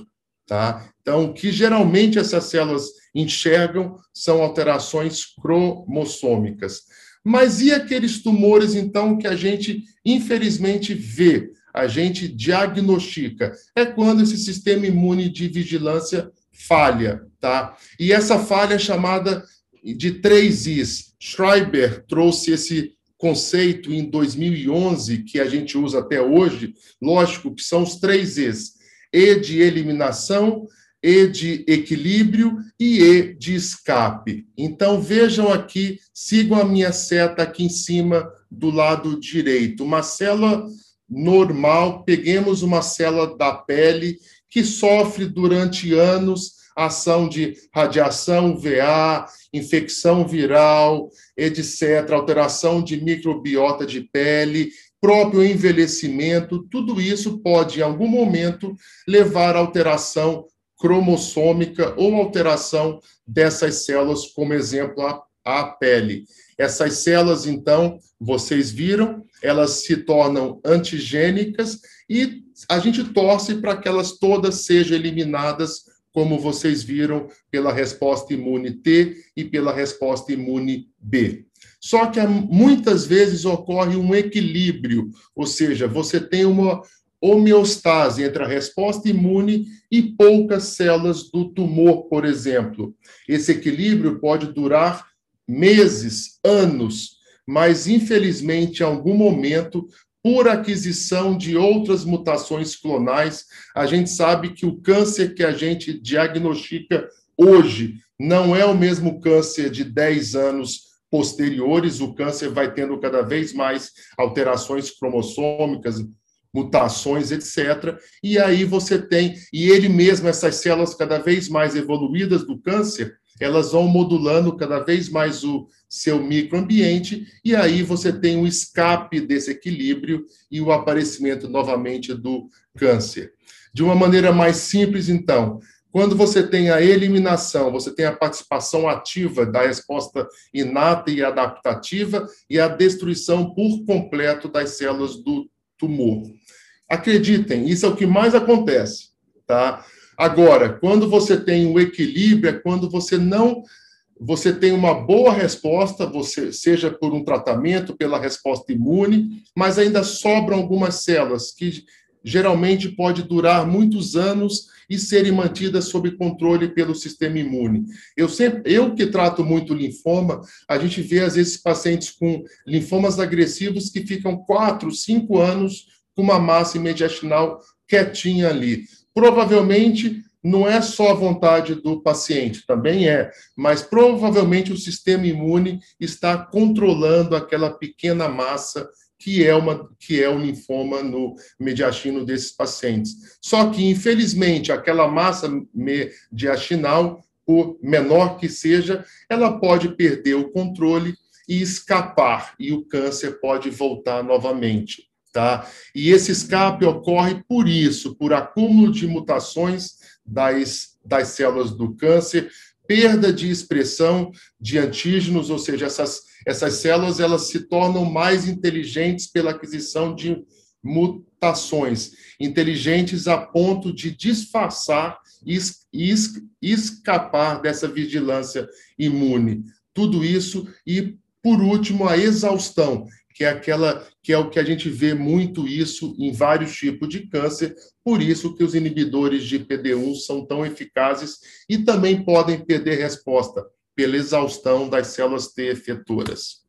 Tá? Então, o que geralmente essas células enxergam são alterações cromossômicas. Mas e aqueles tumores, então, que a gente, infelizmente, vê, a gente diagnostica? É quando esse sistema imune de vigilância falha, tá? E essa falha é chamada de três Is. Schreiber trouxe esse conceito em 2011, que a gente usa até hoje, lógico que são os três Es. E de eliminação, e de equilíbrio e E de escape. Então vejam aqui, sigam a minha seta aqui em cima do lado direito. Uma célula normal, peguemos uma célula da pele que sofre durante anos ação de radiação VA, infecção viral, etc., alteração de microbiota de pele, próprio envelhecimento, tudo isso pode, em algum momento, levar a alteração cromossômica ou alteração dessas células, como exemplo, a, a pele. Essas células, então, vocês viram, elas se tornam antigênicas e a gente torce para que elas todas sejam eliminadas, como vocês viram, pela resposta imune T e pela resposta imune B. Só que muitas vezes ocorre um equilíbrio, ou seja, você tem uma homeostase entre a resposta imune e poucas células do tumor, por exemplo. Esse equilíbrio pode durar meses, anos, mas infelizmente, em algum momento, por aquisição de outras mutações clonais, a gente sabe que o câncer que a gente diagnostica hoje não é o mesmo câncer de 10 anos posteriores, o câncer vai tendo cada vez mais alterações cromossômicas, mutações, etc. E aí você tem, e ele mesmo, essas células cada vez mais evoluídas do câncer, elas vão modulando cada vez mais o seu microambiente, e aí você tem o escape desse equilíbrio e o aparecimento novamente do câncer. De uma maneira mais simples, então, quando você tem a eliminação, você tem a participação ativa da resposta inata e adaptativa e a destruição por completo das células do tumor. Acreditem, isso é o que mais acontece, tá? Agora, quando você tem o equilíbrio, é quando você não você tem uma boa resposta, você seja por um tratamento, pela resposta imune, mas ainda sobram algumas células que geralmente pode durar muitos anos e serem mantidas sob controle pelo sistema imune. Eu sempre, eu que trato muito linfoma, a gente vê às vezes pacientes com linfomas agressivos que ficam quatro, cinco anos uma massa mediastinal quietinha ali. Provavelmente não é só a vontade do paciente, também é, mas provavelmente o sistema imune está controlando aquela pequena massa que é, uma, que é o linfoma no mediastino desses pacientes. Só que, infelizmente, aquela massa mediastinal, por menor que seja, ela pode perder o controle e escapar, e o câncer pode voltar novamente. Tá? E esse escape ocorre por isso, por acúmulo de mutações das, das células do câncer, perda de expressão de antígenos, ou seja, essas essas células elas se tornam mais inteligentes pela aquisição de mutações, inteligentes a ponto de disfarçar e escapar dessa vigilância imune. Tudo isso e por último a exaustão, que é aquela que é o que a gente vê muito isso em vários tipos de câncer, por isso que os inibidores de PD1 são tão eficazes e também podem perder resposta pela exaustão das células T efetoras.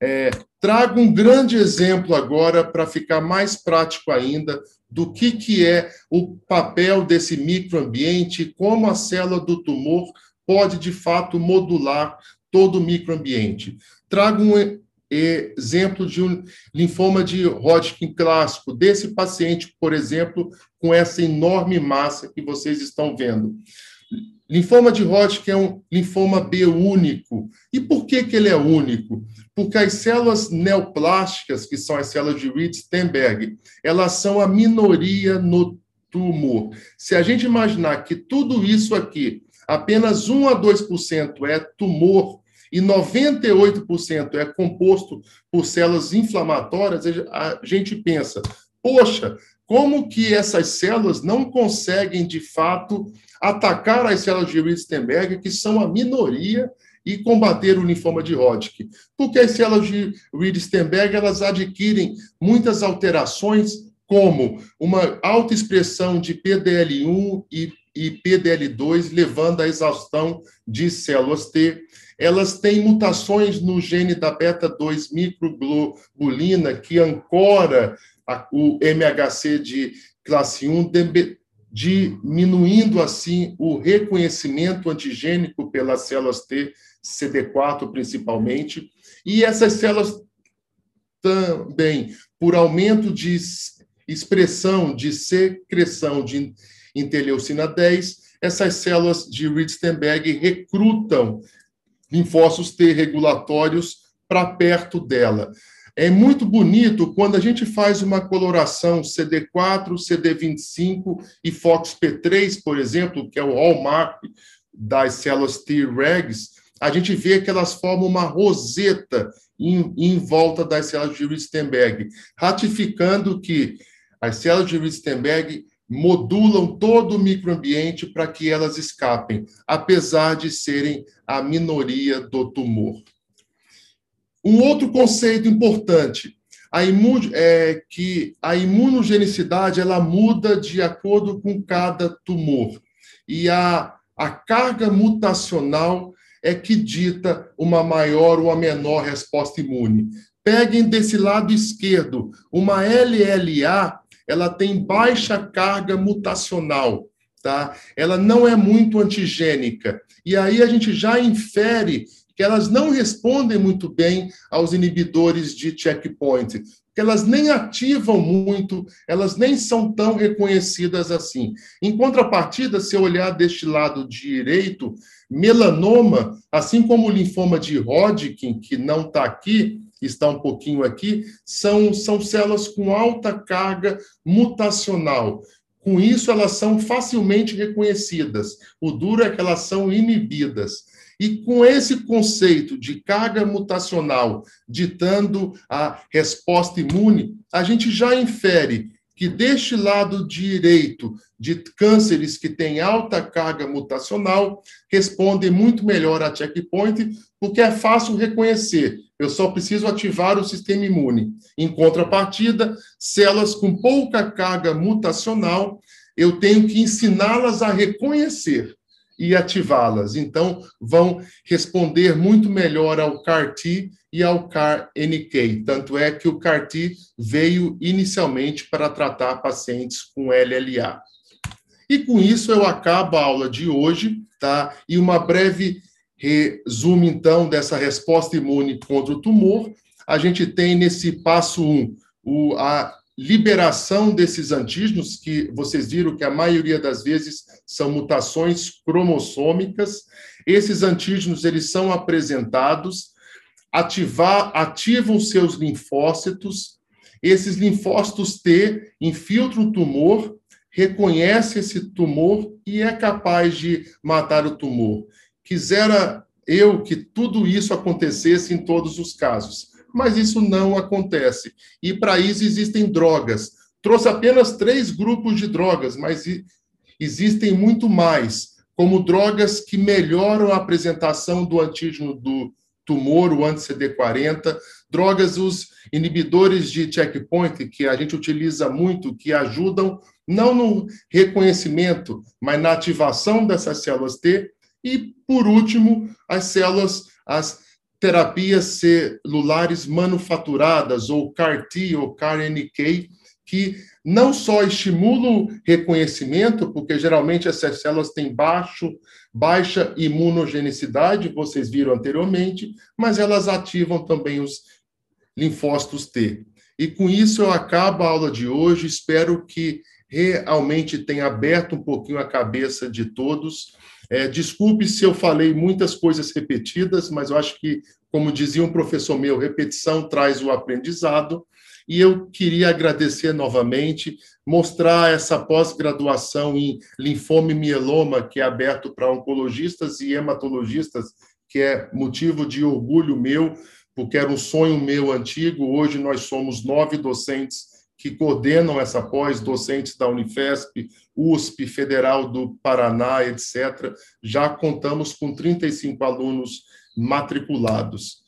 É, trago um grande exemplo agora para ficar mais prático ainda do que, que é o papel desse microambiente como a célula do tumor pode, de fato, modular todo o microambiente. Trago um exemplo de um linfoma de Hodgkin clássico, desse paciente, por exemplo, com essa enorme massa que vocês estão vendo. Linfoma de Hodgkin é um linfoma B único. E por que, que ele é único? Porque as células neoplásticas, que são as células de Reed-Steinberg, elas são a minoria no tumor. Se a gente imaginar que tudo isso aqui, apenas 1 a 2% é tumor e 98% é composto por células inflamatórias, a gente pensa, poxa, como que essas células não conseguem, de fato, atacar as células de Ristenberg, que são a minoria, e combater o linfoma de Hodgkin. Porque as células de Ristenberg, elas adquirem muitas alterações, como uma alta expressão de PDL1 e, e PDL2, levando à exaustão de células T. Elas têm mutações no gene da beta-2 microglobulina, que ancora o MHC de classe 1, diminuindo assim o reconhecimento antigênico pelas células T, CD4 principalmente, e essas células também, por aumento de expressão, de secreção de interleucina 10, essas células de Ritzenberg recrutam linfócitos T regulatórios para perto dela. É muito bonito quando a gente faz uma coloração CD4, CD25 e FOXP3, por exemplo, que é o hallmark das células T-regs, a gente vê que elas formam uma roseta em, em volta das células de Ritzenberg, ratificando que as células de Ritzenberg modulam todo o microambiente para que elas escapem, apesar de serem a minoria do tumor. Um outro conceito importante a é que a imunogenicidade ela muda de acordo com cada tumor. E a, a carga mutacional é que dita uma maior ou uma menor resposta imune. Peguem desse lado esquerdo, uma LLA, ela tem baixa carga mutacional, tá? Ela não é muito antigênica. E aí a gente já infere que elas não respondem muito bem aos inibidores de checkpoint, que elas nem ativam muito, elas nem são tão reconhecidas assim. Em contrapartida, se eu olhar deste lado direito, melanoma, assim como o linfoma de Hodgkin, que não está aqui, está um pouquinho aqui, são, são células com alta carga mutacional. Com isso, elas são facilmente reconhecidas. O duro é que elas são inibidas. E com esse conceito de carga mutacional ditando a resposta imune, a gente já infere que deste lado direito de cânceres que têm alta carga mutacional respondem muito melhor a checkpoint, porque é fácil reconhecer. Eu só preciso ativar o sistema imune. Em contrapartida, células com pouca carga mutacional, eu tenho que ensiná-las a reconhecer e ativá-las. Então, vão responder muito melhor ao CAR-T e ao CAR-NK. Tanto é que o CAR-T veio inicialmente para tratar pacientes com LLA. E com isso eu acabo a aula de hoje, tá? E uma breve resumo, então, dessa resposta imune contra o tumor. A gente tem nesse passo 1 um, a liberação desses antígenos, que vocês viram que a maioria das vezes são mutações cromossômicas. Esses antígenos eles são apresentados, ativar, ativam seus linfócitos. Esses linfócitos T infiltram o tumor, reconhece esse tumor e é capaz de matar o tumor. Quisera eu que tudo isso acontecesse em todos os casos mas isso não acontece. E para isso existem drogas. Trouxe apenas três grupos de drogas, mas existem muito mais, como drogas que melhoram a apresentação do antígeno do tumor, o anti-CD40, drogas, os inibidores de checkpoint, que a gente utiliza muito, que ajudam não no reconhecimento, mas na ativação dessas células T, e, por último, as células, as terapias celulares manufaturadas, ou CAR-T ou CAR-NK, que não só estimulam reconhecimento, porque geralmente essas células têm baixo, baixa imunogenicidade, vocês viram anteriormente, mas elas ativam também os linfócitos T. E com isso eu acabo a aula de hoje, espero que realmente tenha aberto um pouquinho a cabeça de todos é, desculpe se eu falei muitas coisas repetidas, mas eu acho que, como dizia um professor meu, repetição traz o aprendizado. E eu queria agradecer novamente, mostrar essa pós-graduação em linfoma e mieloma, que é aberto para oncologistas e hematologistas, que é motivo de orgulho meu, porque era um sonho meu antigo. Hoje nós somos nove docentes que coordenam essa pós, docentes da Unifesp, USP, Federal do Paraná, etc. Já contamos com 35 alunos matriculados.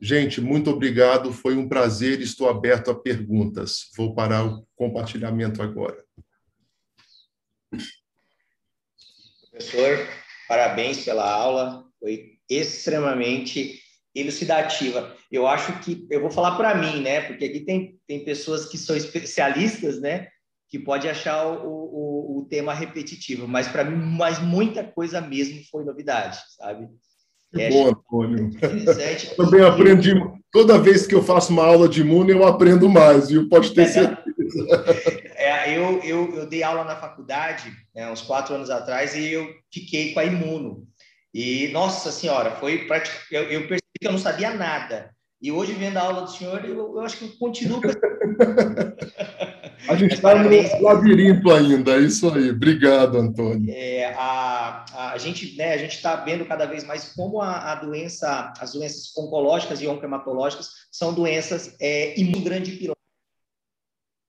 Gente, muito obrigado, foi um prazer, estou aberto a perguntas. Vou parar o compartilhamento agora. Professor, parabéns pela aula, foi extremamente elucidativa. Eu acho que eu vou falar para mim, né? Porque aqui tem, tem pessoas que são especialistas, né? Que pode achar o, o, o tema repetitivo, mas para mim, mais muita coisa mesmo foi novidade, sabe? É, bom, Antônio. Também aprendi. Toda vez que eu faço uma aula de imuno, eu aprendo mais, viu? Pode ter é, certeza. É, eu, eu, eu dei aula na faculdade, né, uns quatro anos atrás, e eu fiquei com a Imuno. E, nossa senhora, foi praticamente... Eu, eu percebi que eu não sabia nada. E hoje, vendo a aula do senhor, eu, eu acho que eu continuo... a gente está no labirinto ainda, é isso aí. Obrigado, Antônio. É, a, a, gente né, está vendo cada vez mais como a, a, doença, as doenças oncológicas e oncohematológicas são doenças é, em um grande pilar.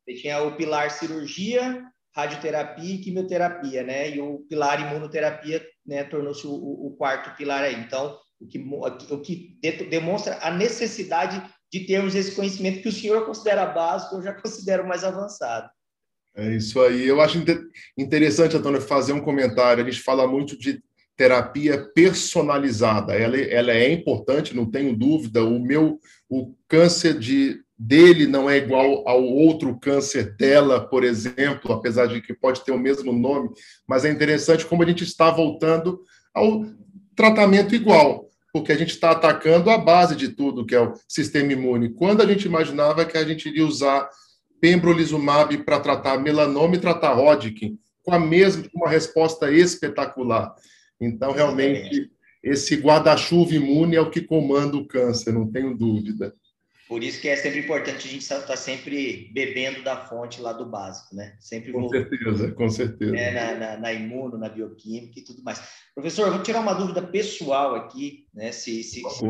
Você tinha o pilar cirurgia, radioterapia e quimioterapia, né? E o pilar imunoterapia né, tornou-se o, o, quarto pilar aí. Então, o que, o que demonstra a necessidade de termos esse conhecimento que o senhor considera básico, eu já considero mais avançado. É isso aí. Eu acho interessante, Antônio, fazer um comentário. A gente fala muito de terapia personalizada. Ela, ela é importante, não tenho dúvida. O meu o câncer de dele não é igual ao outro câncer dela, por exemplo, apesar de que pode ter o mesmo nome, mas é interessante como a gente está voltando ao tratamento igual, porque a gente está atacando a base de tudo, que é o sistema imune. Quando a gente imaginava que a gente iria usar pembrolizumab para tratar melanoma e tratar Hodgkin, com a mesma uma resposta espetacular. Então, realmente, esse guarda-chuva imune é o que comanda o câncer, não tenho dúvida. Por isso que é sempre importante a gente estar tá sempre bebendo da fonte lá do básico, né? Sempre com certeza, com certeza. É, na, na, na, imuno, na bioquímica e tudo mais. Professor, vou tirar uma dúvida pessoal aqui, né? Se, se, se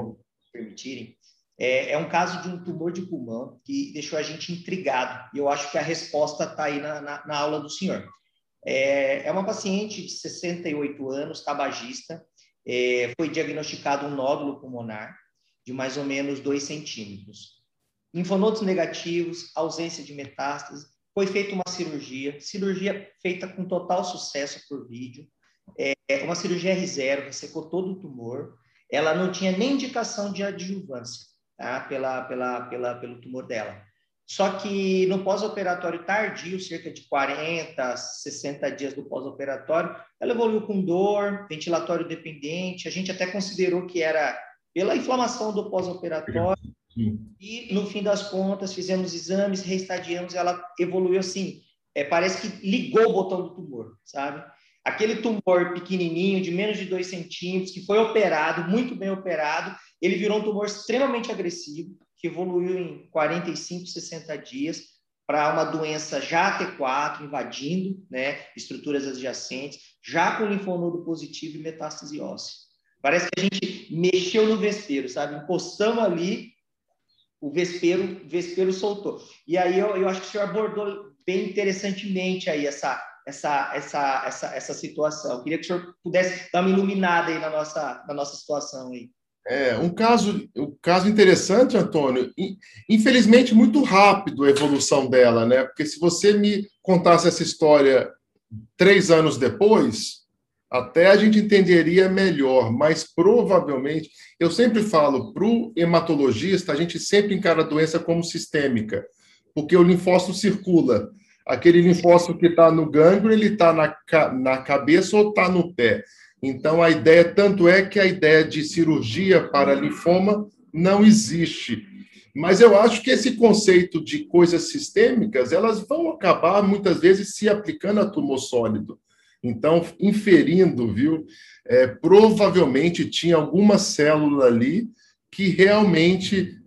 permitirem. É, é, um caso de um tumor de pulmão que deixou a gente intrigado. E eu acho que a resposta está aí na, na, na, aula do senhor. É, é uma paciente de 68 anos, tabagista, é, foi diagnosticado um nódulo pulmonar de mais ou menos 2 centímetros. Infonodos negativos, ausência de metástase, foi feita uma cirurgia, cirurgia feita com total sucesso por vídeo, é, uma cirurgia R0, ressecou todo o tumor, ela não tinha nem indicação de adjuvância, tá? pela, pela, pela, pelo tumor dela. Só que no pós-operatório tardio, cerca de 40, 60 dias do pós-operatório, ela evoluiu com dor, ventilatório dependente, a gente até considerou que era pela inflamação do pós-operatório. E, no fim das contas, fizemos exames, reestadiamos, ela evoluiu assim. É, parece que ligou o botão do tumor, sabe? Aquele tumor pequenininho, de menos de 2 centímetros, que foi operado, muito bem operado, ele virou um tumor extremamente agressivo, que evoluiu em 45, 60 dias para uma doença já T4, invadindo né, estruturas adjacentes, já com linfonodo positivo e metástase óssea. Parece que a gente mexeu no vespeiro, sabe? Encostamos ali, o vespeiro, o vespeiro soltou. E aí eu, eu acho que o senhor abordou bem interessantemente aí essa, essa, essa, essa, essa situação. Eu queria que o senhor pudesse dar uma iluminada aí na nossa, na nossa situação aí. É, um caso, um caso interessante, Antônio. Infelizmente, muito rápido a evolução dela, né? Porque se você me contasse essa história três anos depois, até a gente entenderia melhor, mas provavelmente, eu sempre falo, para o hematologista, a gente sempre encara a doença como sistêmica, porque o linfócito circula. Aquele linfócito que está no gânglio, ele está na, na cabeça ou está no pé. Então, a ideia, tanto é que a ideia de cirurgia para linfoma não existe. Mas eu acho que esse conceito de coisas sistêmicas, elas vão acabar, muitas vezes, se aplicando a tumor sólido. Então, inferindo, viu, é, provavelmente tinha alguma célula ali que realmente,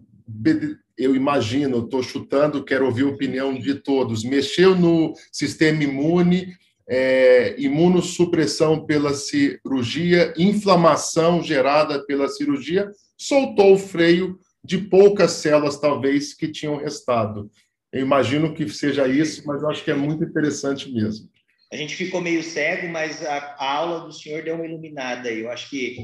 eu imagino, estou chutando, quero ouvir a opinião de todos, mexeu no sistema imune, é, imunossupressão pela cirurgia, inflamação gerada pela cirurgia, soltou o freio de poucas células, talvez, que tinham restado. Eu imagino que seja isso, mas eu acho que é muito interessante mesmo a gente ficou meio cego, mas a, a, aula do senhor deu uma iluminada aí. Eu acho que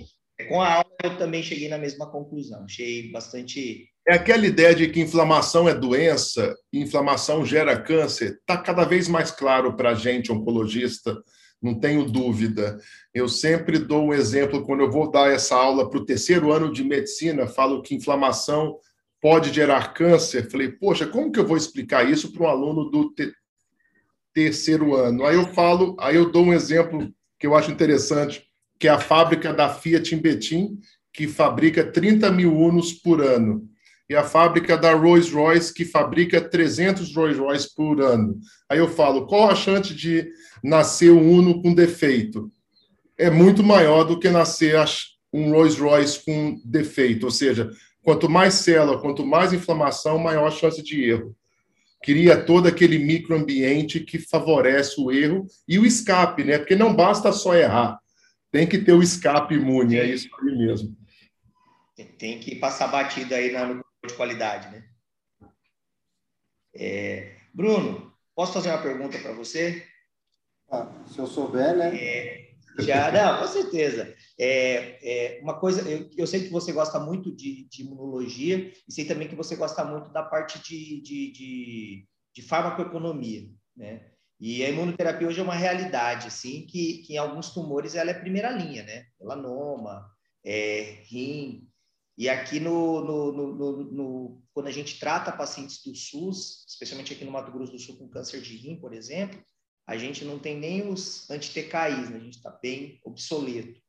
com a aula eu também cheguei na mesma conclusão. Achei bastante. É aquela ideia de que inflamação é doença, inflamação gera câncer, está cada vez mais claro para a gente, oncologista, não tenho dúvida. Eu sempre dou um exemplo, quando eu vou dar essa aula para o terceiro ano de medicina, falo que inflamação pode gerar câncer. Falei, poxa, como que eu vou explicar isso para um aluno do terceiro ano. Aí eu falo, aí eu dou um exemplo que eu acho interessante, que é a fábrica da Fiat em Betim, que fabrica 30 mil Unos por ano. e a fábrica da Rolls-Royce, que fabrica 300 Rolls-Royce por ano. Aí eu falo, qual a chance de nascer um Uno com defeito? É muito maior do que nascer um Rolls-Royce com defeito, ou seja, quanto mais célula, quanto mais inflamação, maior a chance de erro. Cria todo aquele microambiente que favorece o erro e o escape, né? Porque não basta só errar, tem que ter o escape imune, é isso aí mesmo. Tem que passar batido aí no de qualidade, né? É, Bruno, posso fazer uma pergunta para você? Ah, se eu souber, né? É, já, não, com certeza. É, é uma coisa, eu, eu, sei que você gosta muito de, de, imunologia e sei também que você gosta muito da parte de, de, de, de farmacoeconomia, né? E a imunoterapia hoje é uma realidade, assim, que, que em alguns tumores ela é primeira linha, né? Melanoma, é, rim, e aqui no, no, no, no, quando a gente trata pacientes do SUS, especialmente aqui no Mato Grosso do Sul com câncer de rim, por exemplo, a gente não tem nem os anti-TKIs, né? a gente está bem obsoleto.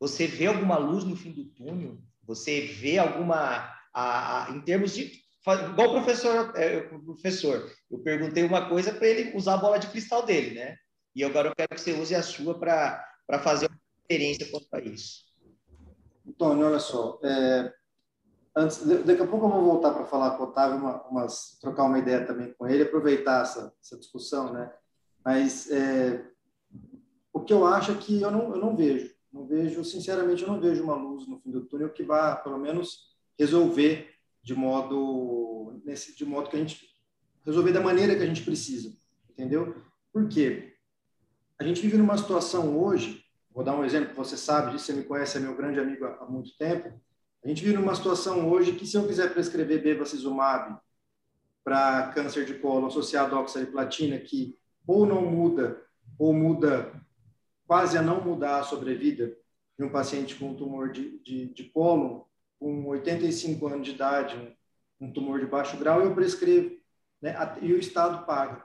Você vê alguma luz no fim do túnel? Você vê alguma, a, a, em termos de, igual o professor, é, professor, eu perguntei uma coisa para ele usar a bola de cristal dele, né? E agora eu quero que você use a sua para fazer uma experiência quanto a isso. Antônio, olha só, é, antes, daqui a pouco eu vou voltar para falar com o Otávio, uma, umas, trocar uma ideia também com ele, aproveitar essa, essa discussão, né? Mas é, o que eu acho é que eu não, eu não vejo, não vejo, sinceramente, eu não vejo uma luz no fim do túnel que vá, pelo menos, resolver de modo, nesse, de modo que a gente, resolver da maneira que a gente precisa, entendeu? Por quê? A gente vive numa situação hoje Vou dar um exemplo, você sabe disso, você me conhece, é meu grande amigo há, muito tempo. A gente vive numa situação hoje que se eu quiser prescrever bevacizumab para câncer de colo associado à oxaliplatina, que ou não muda, ou muda quase a não mudar a sobrevida de um paciente com tumor de, de, de com 85 anos de idade, um, um tumor de baixo grau, eu prescrevo. Né? E o Estado paga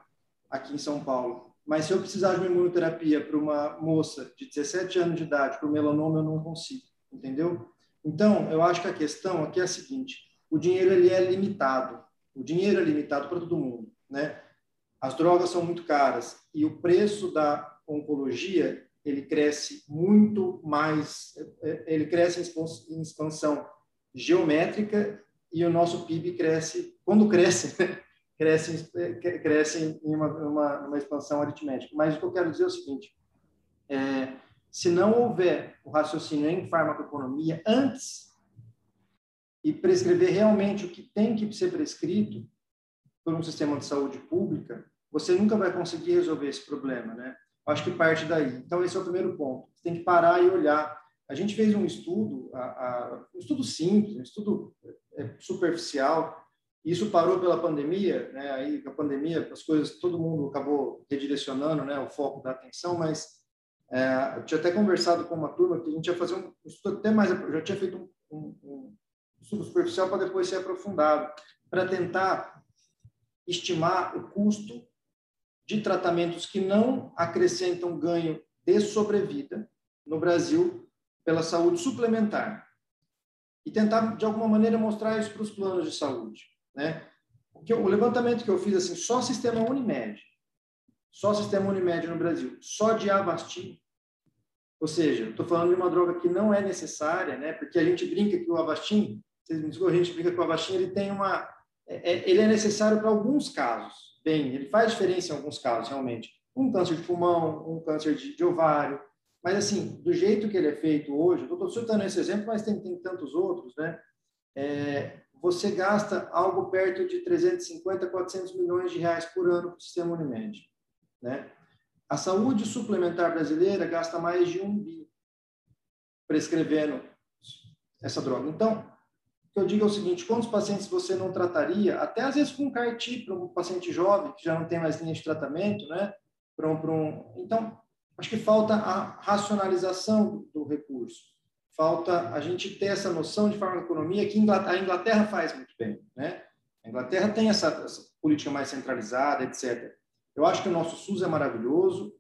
aqui em São Paulo. Mas se eu precisar de uma imunoterapia para uma moça de 17 anos de idade, para o melanoma, eu não consigo, entendeu? Então, eu acho que a questão aqui é a seguinte: o dinheiro ele é limitado. O dinheiro é limitado para todo mundo, né? As drogas são muito caras e o preço da oncologia ele cresce muito mais, ele cresce em expansão geométrica e o nosso PIB cresce, quando cresce, né? crescem, crescem em uma, uma, uma, expansão aritmética. Mas o que eu quero dizer é o seguinte: é, se não houver o raciocínio em farmacoeconomia antes e prescrever realmente o que tem que ser prescrito por um sistema de saúde pública, você nunca vai conseguir resolver esse problema, né? Acho que parte daí. Então esse é o primeiro ponto. Você tem que parar e olhar. A gente fez um estudo, a, a, um estudo simples, um estudo é, superficial isso parou pela pandemia, né? Aí a pandemia, as coisas, todo mundo acabou redirecionando, né? O foco da atenção, mas é, eu tinha até conversado com uma turma que a gente ia fazer um estudo até mais, eu já tinha feito um, um, um estudo superficial para depois ser aprofundado, para tentar estimar o custo de tratamentos que não acrescentam ganho de sobrevida no Brasil pela saúde suplementar e tentar de alguma maneira mostrar isso para os planos de saúde. Né? O, levantamento que eu fiz, assim, só sistema Unimed, só sistema Unimed no Brasil, só de Avastin, ou seja, estou falando de uma droga que não é necessária, né? porque a gente brinca que o Avastin, vocês me desculpem, a gente brinca que o Avastin ele tem uma, é, é ele é necessário para alguns casos, bem, ele faz diferença em alguns casos, realmente, um câncer de pulmão, um câncer de, de ovário, mas assim, do jeito que ele é feito hoje, eu estou citando esse exemplo, mas tem, tem tantos outros, né? É, você gasta algo perto de 350, 400 milhões de reais por ano para o sistema Unimed. Né? A saúde suplementar brasileira gasta mais de um bi prescrevendo essa droga. Então, que eu digo é o seguinte, quantos pacientes você não trataria, até às vezes com CAR-T para um paciente jovem, que já não tem mais linha de tratamento, né? Para um, para um... Então, acho que falta a racionalização do recurso falta a gente ter essa noção de farmacoeconomia que a Inglaterra faz muito bem, né? A Inglaterra tem essa, essa política mais centralizada, etc. Eu acho que o nosso SUS é maravilhoso.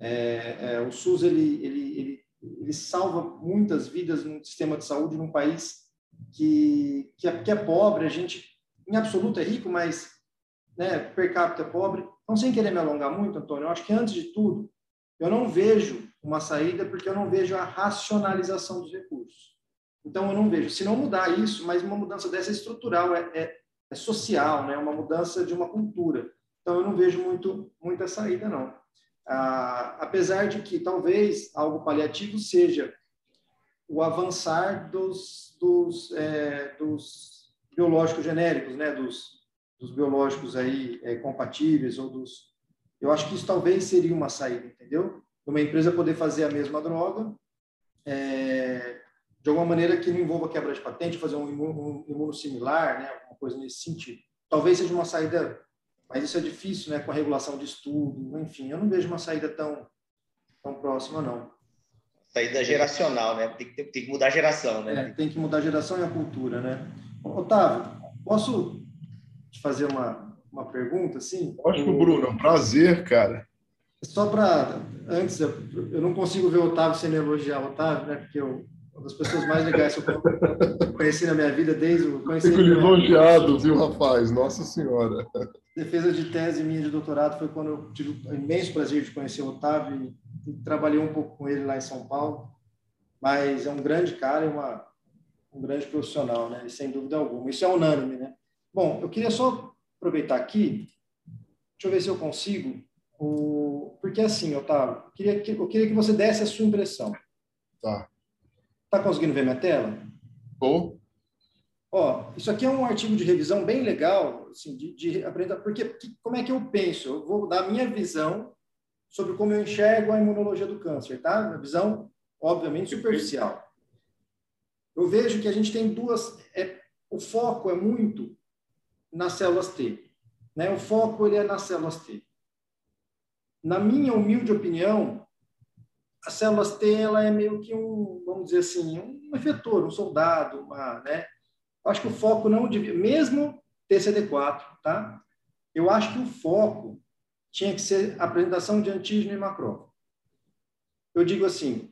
É, é, o SUS ele, ele, ele, ele salva muitas vidas num sistema de saúde num país que, que, é, que é pobre, a gente, em absoluto, é rico, mas né, per capita é pobre. Então, sem querer me alongar muito, Antônio, eu acho que, antes de tudo, eu não vejo uma saída porque eu não vejo a racionalização dos recursos. Então, eu não vejo. Se não mudar isso, mas uma mudança dessa é estrutural, é, é, é social, né? uma mudança de uma cultura. Então, eu não vejo muito muita saída, não. Ah, apesar de que talvez algo paliativo seja o avançar dos, dos, é, dos biológicos genéricos, né? dos, dos biológicos aí é, compatíveis ou dos eu acho que isso talvez seria uma saída, entendeu? Uma empresa poder fazer a mesma droga é, de alguma maneira que não envolva quebra de patente, fazer um imuno, similar, né? Alguma coisa nesse sentido. Talvez seja uma saída, mas isso é difícil, né? Com a regulação de estudo, enfim, eu não vejo uma saída tão tão próxima, não. Saída geracional, né? Tem que, tem que mudar a geração, né? É, tem que mudar a geração e a cultura, né? Otávio, posso te fazer uma, uma pergunta, assim? Lógico, Bruno, é um prazer, cara. Só para, antes, eu, eu, não consigo ver o Otávio sem me elogiar o Otávio, né? Porque eu, uma das pessoas mais legais que eu conheci na minha vida desde o conhecimento. Fico elogiado, viu, rapaz? Nossa Senhora. Defesa de tese minha de doutorado foi quando eu tive o imenso prazer de conhecer o Otávio trabalhei um pouco com ele lá em São Paulo. Mas é um grande cara e uma, um grande profissional, né? Sem dúvida alguma. Isso é unânime, né? Bom, eu queria só aproveitar aqui, deixa eu ver se eu consigo, o... porque assim, Otávio, eu queria, que, eu queria que você desse a sua impressão. Tá. Tá conseguindo ver minha tela? Tô. Ó, isso aqui é um artigo de revisão bem legal, assim, de, de aprender, porque que, como é que eu penso? Eu vou dar a minha visão sobre como eu enxergo a imunologia do câncer, tá? Uma visão, obviamente, superficial. Eu vejo que a gente tem duas, é, o foco é muito nas células T. Né? O foco ele é nas células T. Na minha humilde opinião, as células T ela é meio que um, vamos dizer assim, um efetor, um soldado, uma, né? acho que o foco não devia, mesmo TCD4, tá? Eu acho que o foco tinha que ser apresentação de antígeno e macrófago. Eu digo assim,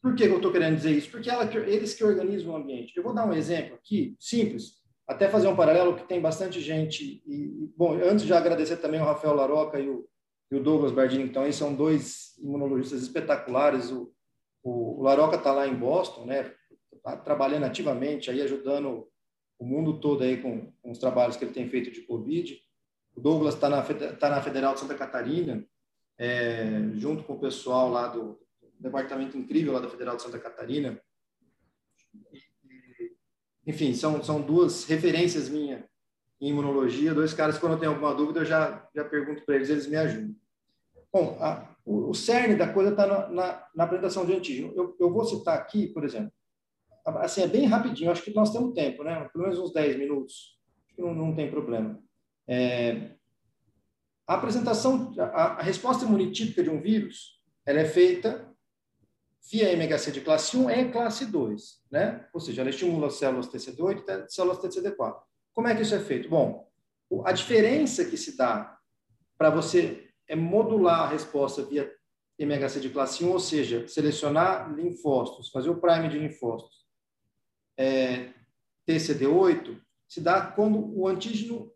por que eu estou querendo dizer isso? Porque ela, eles que organizam o ambiente. Eu vou dar um exemplo aqui, simples até fazer um paralelo que tem bastante gente. E, bom, antes de agradecer também o Rafael Laroca e o, e o Douglas Bardini, então, aí são dois imunologistas espetaculares. O, o, o Laroca está lá em Boston, né, tá trabalhando ativamente, aí ajudando o mundo todo aí com, com os trabalhos que ele tem feito de Covid. O Douglas está na, tá na Federal de Santa Catarina, é, junto com o pessoal lá do, departamento incrível lá da Federal de Santa Catarina enfim, são, são duas referências minhas em imunologia, dois caras, quando eu tenho alguma dúvida, eu já, já pergunto para eles, eles me ajudam. Bom, a, o, o cerne da coisa está na, na, na, apresentação de antígeno. Eu, eu vou citar aqui, por exemplo, assim, é bem rapidinho, acho que nós temos tempo, né? Pelo menos uns 10 minutos, não, não tem problema. É, a apresentação, a, a resposta imunitípica de um vírus, ela é feita via MHC de classe 1 e classe 2, né? Ou seja, ela estimula células TCD8 e células TCD4. Como é que isso é feito? Bom, a diferença que se dá para você é modular a resposta via MHC de classe 1, ou seja, selecionar linfócitos, fazer o prime de linfócitos é, TCD8, se dá quando o antígeno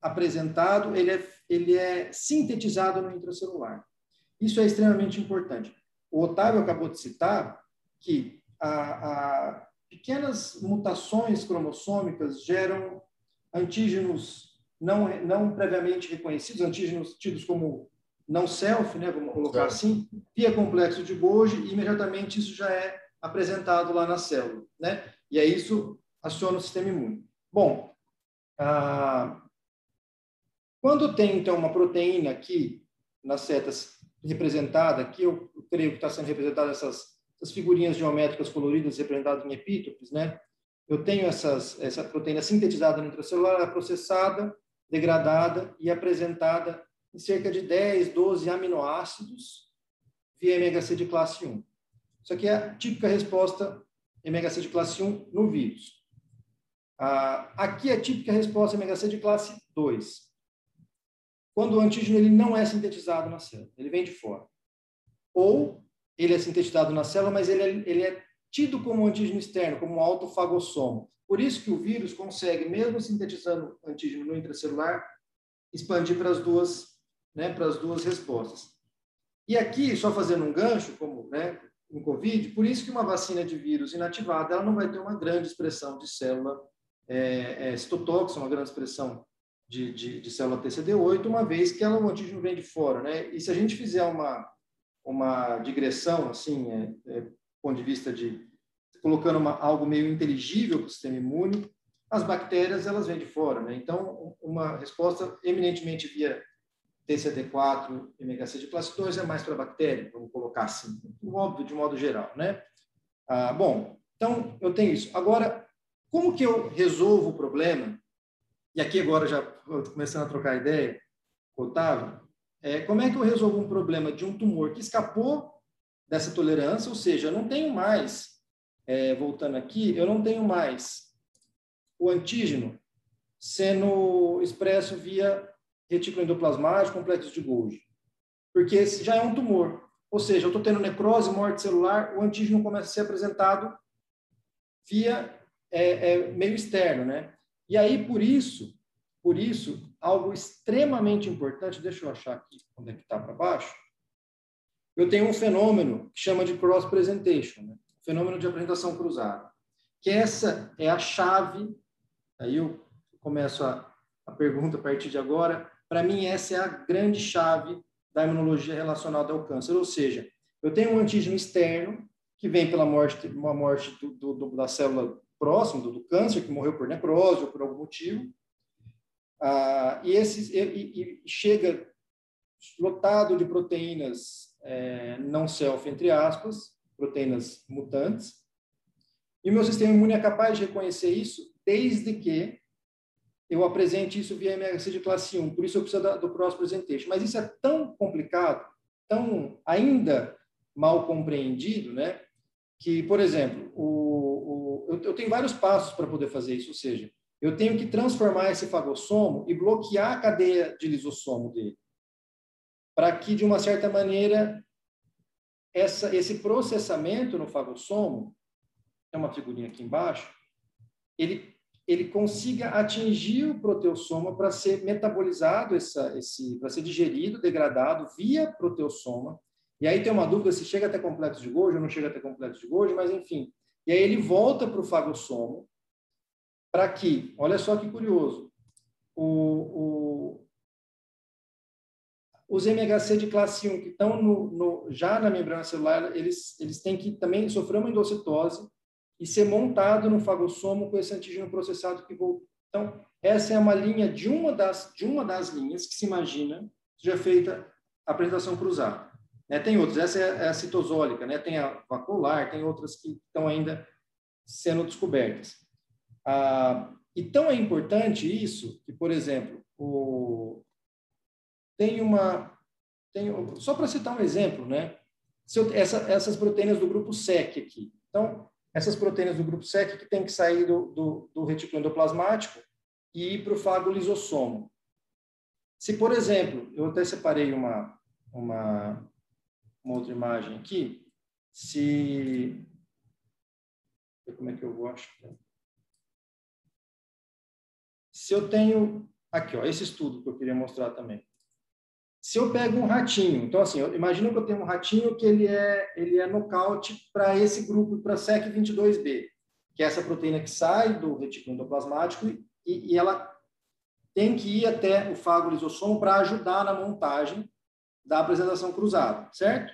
apresentado ele é, ele é sintetizado no intracelular. Isso é extremamente importante. O Otávio acabou de citar que a, a pequenas mutações cromossômicas geram antígenos não, não previamente reconhecidos, antígenos tidos como não self, né, vamos colocar assim, via complexo de Golgi, e imediatamente isso já é apresentado lá na célula, né? E aí isso aciona o sistema imune. Bom, ah, quando tem então uma proteína aqui nas setas representada, aqui eu creio que está sendo representada essas, essas figurinhas geométricas coloridas representadas em epítopes, né? Eu tenho essas, essa proteína sintetizada no intracelular, é processada, degradada e apresentada em cerca de 10, 12 aminoácidos via MHC de classe 1. Isso aqui é a típica resposta MHC de classe 1 no vírus. Ah, aqui é a típica resposta MHC de classe 2 quando o antígeno ele não é sintetizado na célula, ele vem de fora. Ou ele é sintetizado na célula, mas ele é, ele é tido como antígeno externo, como um autofagossomo. Por isso que o vírus consegue, mesmo sintetizando antígeno no intracelular, expandir para as duas, né, para as duas respostas. E aqui, só fazendo um gancho, como né, no Covid, por isso que uma vacina de vírus inativada ela não vai ter uma grande expressão de célula é, é, citotóxica, uma grande expressão de, de, de, célula TCD8, uma vez que ela, o antígeno vem de fora. Né? E se a gente fizer uma, uma digressão, assim, é, é, ponto de vista de colocando uma, algo meio inteligível para o sistema imune, as bactérias elas vêm de fora. Né? Então, uma resposta eminentemente via TCD4, MHC de classe 2 é mais para bactéria, vamos colocar assim, óbvio, de modo geral, né? Ah, bom, então eu tenho isso. Agora, como que eu resolvo o problema? E aqui agora já começando a trocar ideia Otávio. É, como é que eu resolvo um problema de um tumor que escapou dessa tolerância, ou seja, eu não tenho mais, é, voltando aqui, eu não tenho mais o antígeno sendo expresso via retículo endoplasmático, complexo de Golgi. Porque esse já é um tumor. Ou seja, eu estou tendo necrose, morte celular, o antígeno começa a ser apresentado via é, é, meio externo, né? E aí, por isso, por isso, algo extremamente importante, deixa eu achar aqui onde é que está para baixo, eu tenho um fenômeno que chama de cross-presentation, né? fenômeno de apresentação cruzada, que essa é a chave, aí eu começo a, a pergunta a partir de agora, para mim, essa é a grande chave da imunologia relacionada ao câncer. Ou seja, eu tenho um antígeno externo que vem pela morte, uma morte do, do, da célula próxima do, do, câncer, que morreu por necrose ou por algum motivo, ah, e, esses, e, e, chega lotado de proteínas é, não self, entre aspas, proteínas mutantes, e o meu sistema imune é capaz de reconhecer isso desde que eu apresente isso via MHC de classe 1, por isso eu preciso da, do cross presentation. Mas isso é tão complicado, tão ainda mal compreendido, né? Que, por exemplo, o eu, tenho vários passos para poder fazer isso, ou seja, eu tenho que transformar esse fagossomo e bloquear a cadeia de lisossomo dele, para que, de uma certa maneira, essa, esse processamento no fagossomo, é uma figurinha aqui embaixo, ele ele consiga atingir o proteossoma para ser metabolizado, essa, esse, para ser digerido, degradado via proteossoma. E aí tem uma dúvida se chega até complexo de Golgi ou não chega até complexo de Golgi, mas enfim. E aí ele volta para o fagossomo para que, olha só que curioso, o, o, os MHC de classe 1 que estão no, no, já na membrana celular, eles, eles têm que também sofrer uma endocitose e ser montado no fagossomo com esse antígeno processado que voltou. Então, essa é uma linha de uma das, de uma das linhas que se imagina seja feita a apresentação cruzada. Né? Tem outras, essa é a citosólica, né? tem a vacular, tem outras que estão ainda sendo descobertas. Ah, e tão é importante isso que, por exemplo, o, tem uma. Tem, só para citar um exemplo, né? Eu, essa, essas proteínas do grupo SEC aqui. Então, essas proteínas do grupo SEC que tem que sair do, do, do retículo endoplasmático e ir para o fago lisossomo. Se, por exemplo, eu até separei uma, uma, uma outra imagem aqui, se... Como é que eu vou achar? Se eu tenho... Aqui, ó, esse estudo que eu queria mostrar também. Se eu pego um ratinho, então assim, imagina que eu tenho um ratinho que ele é ele é nocaute para esse grupo, para SEC22B, que é essa proteína que sai do retículo endoplasmático e, e ela tem que ir até o fago lisossomo para ajudar na montagem da apresentação cruzada, certo?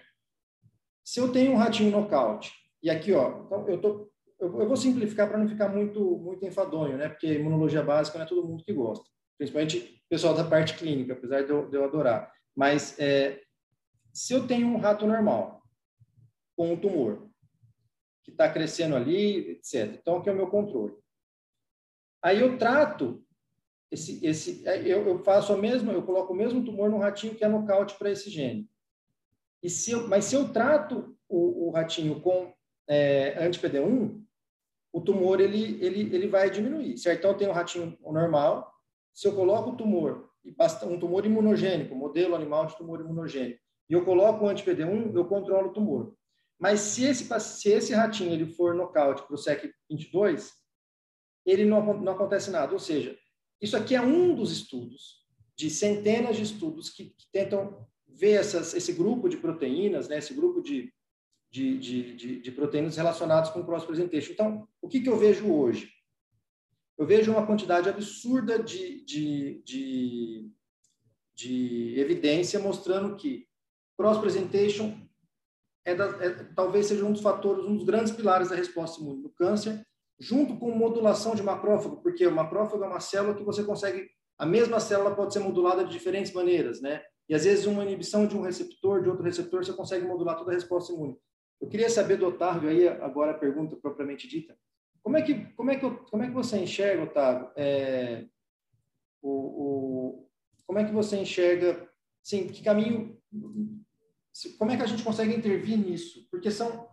Se eu tenho um ratinho nocaute, e aqui, ó, então eu tô eu vou simplificar para não ficar muito muito enfadonho, né? Porque imunologia básica não é todo mundo que gosta, principalmente o pessoal da parte clínica, apesar de eu, de eu adorar. Mas é, se eu tenho um rato normal com um tumor que está crescendo ali, etc. Então, aqui é o meu controle. Aí eu trato esse, esse, é, eu, eu faço a mesma, eu coloco o mesmo tumor no ratinho que é nocaute para esse gene. E se eu, mas se eu trato o, o ratinho com é, anti-PD1, o tumor ele, ele, ele vai diminuir, certo? Então, eu tenho um ratinho normal, se eu coloco o tumor um tumor imunogênico, modelo animal de tumor imunogênico, e eu coloco o anti-PD1, eu controlo o tumor. Mas se esse, se esse ratinho ele for nocaute para o SEC22, ele não, não acontece nada. Ou seja, isso aqui é um dos estudos, de centenas de estudos que, que tentam ver essas, esse grupo de proteínas, né, esse grupo de, de, de, de, proteínas relacionadas com cross-presentation. Então, o que, que eu vejo hoje? Eu vejo uma quantidade absurda de evidência mostrando que cross-presentation é, é, talvez seja um dos fatores, um dos grandes pilares da resposta imune no câncer, junto com modulação de macrófago, porque o macrófago é uma célula que você consegue, a mesma célula pode ser modulada de diferentes maneiras, né? E às vezes uma inibição de um receptor, de outro receptor, você consegue modular toda a resposta imune. Eu queria saber do Otávio aí agora a pergunta propriamente dita. Como é que como é que como é que você enxerga, Otávio? É, o, o, como é que você enxerga, sim, que caminho? Como é que a gente consegue intervir nisso? Porque são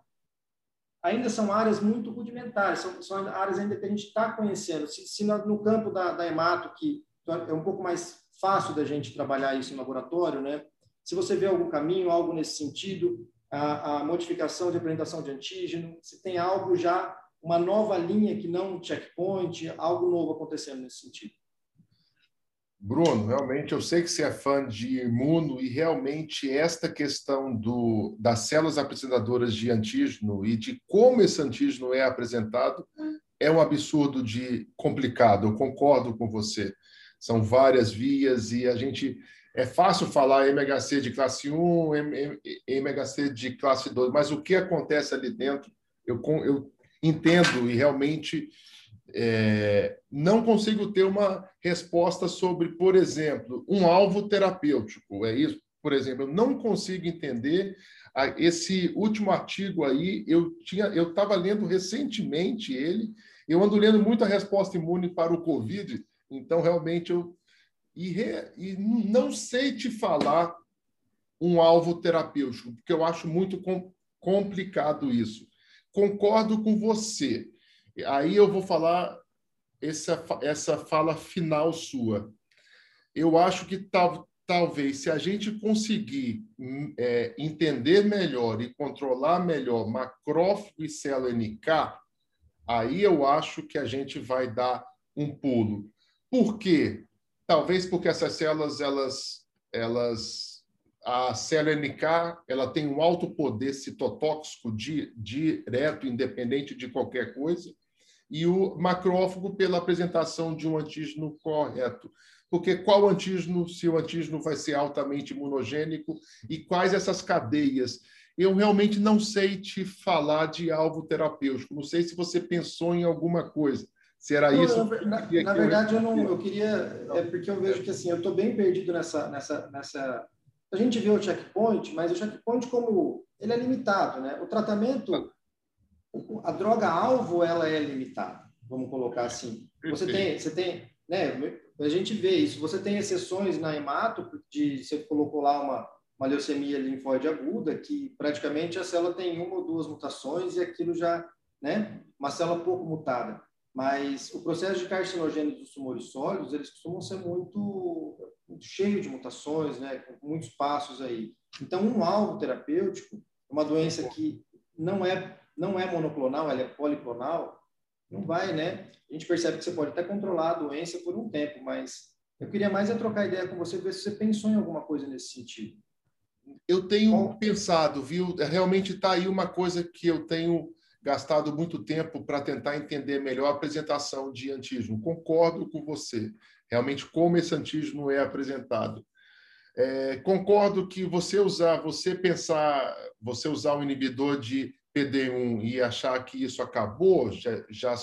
ainda são áreas muito rudimentares, são, são áreas ainda que a gente está conhecendo. Se, se no campo da, da hemato, que é um pouco mais fácil da gente trabalhar isso em laboratório, né? Se você vê algum caminho, algo nesse sentido, a, a modificação de apresentação de antígeno, se tem algo já, uma nova linha que não um checkpoint, algo novo acontecendo nesse sentido. Bruno, realmente eu sei que você é fã de imuno e realmente esta questão do, das células apresentadoras de antígeno e de como esse antígeno é apresentado é um absurdo de complicado. Eu concordo com você. São várias vias e a gente é fácil falar MHC de classe 1, MHC de classe 2, mas o que acontece ali dentro, eu, eu entendo e realmente é, não consigo ter uma resposta sobre, por exemplo, um alvo terapêutico. É isso? Por exemplo, eu não consigo entender esse último artigo aí. Eu tinha, eu estava lendo recentemente ele. Eu ando lendo muito a resposta imune para o COVID. Então, realmente, eu e, re, e não sei te falar um alvo terapêutico, porque eu acho muito com, complicado isso. Concordo com você. Aí eu vou falar essa, essa fala final sua. Eu acho que tal, talvez, se a gente conseguir é, entender melhor e controlar melhor macrófago e célula NK, aí eu acho que a gente vai dar um pulo. Por quê? Talvez porque essas células, elas, elas a célula NK ela tem um alto poder citotóxico di, direto, independente de qualquer coisa e o macrófago pela apresentação de um antígeno correto. Porque qual antígeno, se o antígeno vai ser altamente imunogênico e quais essas cadeias? Eu realmente não sei te falar de alvo terapêutico. Não sei se você pensou em alguma coisa. Se era não, isso? Na, na verdade, eu não. Eu queria. É porque eu vejo que assim, eu estou bem perdido nessa, nessa, nessa. A gente vê o checkpoint, mas o checkpoint como ele é limitado, né? O tratamento a droga alvo ela é limitada, vamos colocar assim. Você tem, você tem, né? A gente vê isso. Você tem exceções na hemato de você colocou lá uma uma leucemia linfóide aguda que praticamente a célula tem uma ou duas mutações e aquilo já, né? Uma célula pouco mutada. Mas o processo de carcinogênese dos tumores sólidos, eles costumam ser muito, muito cheio de mutações, né? Com muitos passos aí. Então, um alvo terapêutico, uma doença que não é não é monoclonal, ela é policlonal, não vai, né? A gente percebe que você pode até controlar a doença por um tempo, mas eu queria mais é trocar ideia com você, ver se você pensou em alguma coisa nesse sentido. Eu tenho Bom, pensado, viu? Realmente está aí uma coisa que eu tenho gastado muito tempo para tentar entender melhor a apresentação de antígeno. Concordo com você. Realmente, como esse antígeno é apresentado. É, concordo que você usar, você pensar, você usar um inibidor de PD1 e achar que isso acabou, já, já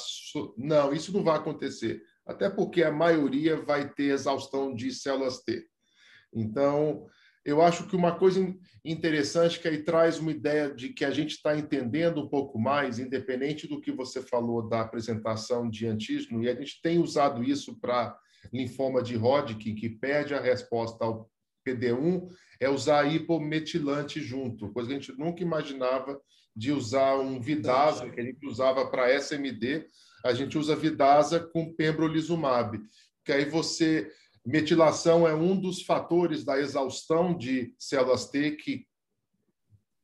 não, isso não vai acontecer. Até porque a maioria vai ter exaustão de células T. Então, eu acho que uma coisa interessante que aí traz uma ideia de que a gente está entendendo um pouco mais, independente do que você falou da apresentação de antígeno, e a gente tem usado isso para linfoma de Hodgkin, que perde a resposta ao PD1, é usar hipometilante junto, coisa que a gente nunca imaginava de usar um Vidasa, que a gente usava para SMD, a gente usa Vidasa com pembrolizumab, que aí você metilação é um dos fatores da exaustão de células T que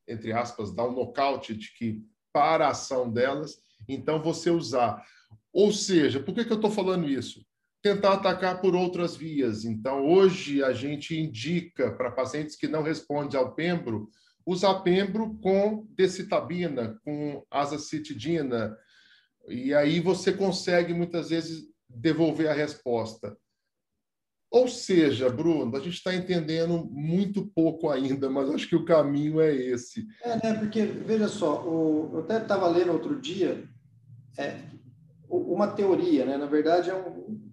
entre aspas, dar um nocaute de que para a ação delas, então você usar. Ou seja, por que, que eu estou falando isso? Tentar atacar por outras vias. Então, hoje a gente indica para pacientes que não respondem ao pembro, usar pembro com decitabina, com azacitidina, e aí você consegue muitas vezes devolver a resposta. Ou seja, Bruno, a gente está entendendo muito pouco ainda, mas acho que o caminho é esse. É, né? Porque, veja só, o, eu até estava lendo outro dia é, uma teoria, né? Na verdade, é um,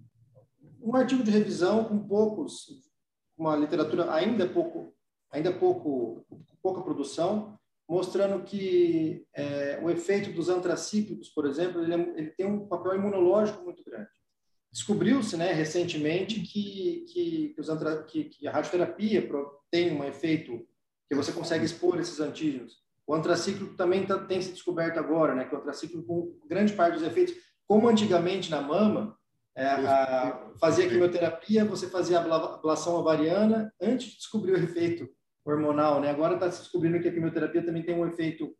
um artigo de revisão com poucos, uma literatura ainda pouco, ainda pouco, pouca produção, mostrando que é, o efeito dos antracíclicos, por exemplo, ele, é, ele tem um papel imunológico muito grande. Descobriu-se né, recentemente que, que, que, os antra, que, que a radioterapia tem um efeito que você consegue expor esses antígenos. O antracíclico também tá, tem se descoberto agora, né, que o antracíclico, com grande parte dos efeitos, como antigamente na mama, é, a, fazia quimioterapia, você fazia a ablação ovariana antes de descobrir o efeito hormonal, né? Agora está se descobrindo que a quimioterapia também tem um efeito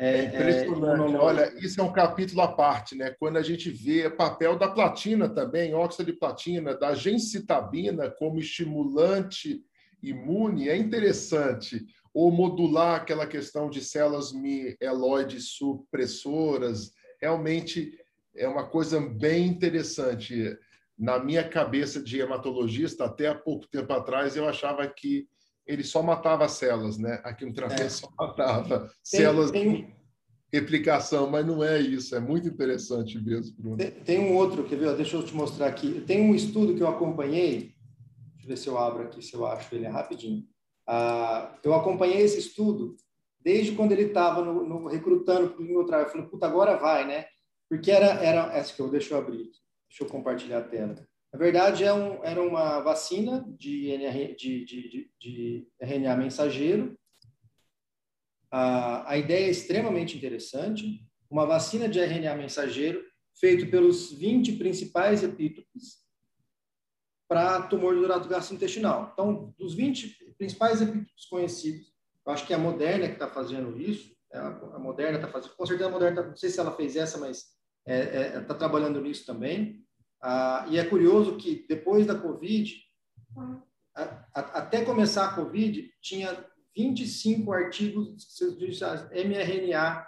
é, é impressionante. É, Olha, isso é um capítulo à parte, né? Quando a gente vê o papel da platina também, óxido de platina, da gencitabina como estimulante imune, é interessante. Ou modular aquela questão de células mieloides supressoras, realmente é uma coisa bem interessante. Na minha cabeça de hematologista, até há pouco tempo atrás, eu achava que ele só matava células, né? A quimioterapia é. só matava tem, células tem... de replicação, mas não é isso. É muito interessante mesmo, Bruno. Tem, tem, um outro, quer ver? Deixa eu te mostrar aqui. Tem um estudo que eu acompanhei. Deixa eu ver se eu abro aqui, se eu acho ele rapidinho. Ah, eu acompanhei esse estudo desde quando ele estava no, no, recrutando para o clinical trial. Eu falei, puta, agora vai, né? Porque era, era essa que eu deixa eu abrir. Deixa eu compartilhar a tela. Na verdade, é um, era uma vacina de, de, de, de RNA mensageiro. A, a ideia é extremamente interessante. Uma vacina de RNA mensageiro feito pelos 20 principais epítopes para tumor do trato gastrointestinal. Então, dos 20 principais epítopes conhecidos, eu acho que é a Moderna que está fazendo isso, é a Moderna está fazendo, com certeza a Moderna, tá, não sei se ela fez essa, mas está é, é, tá trabalhando nisso também. Ah, e é curioso que depois da Covid, a, a, até começar a Covid, tinha 25 artigos de mRNA,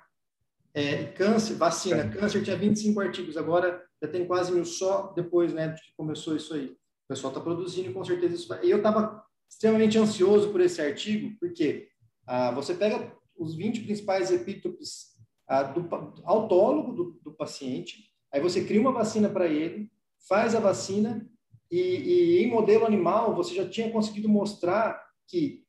é, câncer, vacina, câncer tinha 25 artigos, agora já tem quase mil só depois né, de que começou isso aí. O pessoal está produzindo e com certeza isso vai. E eu estava extremamente ansioso por esse artigo, porque ah, você pega os 20 principais epítopes ah, do autólogo do, do paciente, aí você cria uma vacina para ele, faz a vacina e, e, em modelo animal você já tinha conseguido mostrar que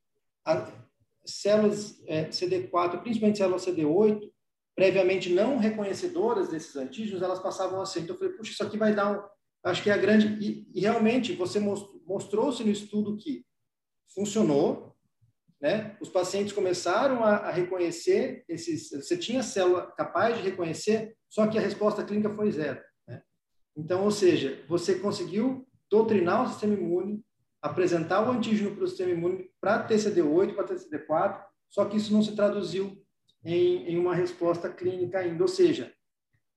células é, CD4, principalmente células CD8, previamente não reconhecedoras desses antígenos, elas passavam a ser. Então eu falei, puxa, isso aqui vai dar um... Acho que é a grande... E, e realmente você mostrou-se no estudo que funcionou, né? Os pacientes começaram a, a, reconhecer esses... Você tinha célula capaz de reconhecer, só que a resposta clínica foi zero. Então, ou seja, você conseguiu doutrinar o sistema imune, apresentar o antígeno para o sistema imune para TCD8, para TCD4, só que isso não se traduziu em, em uma resposta clínica ainda. Ou seja,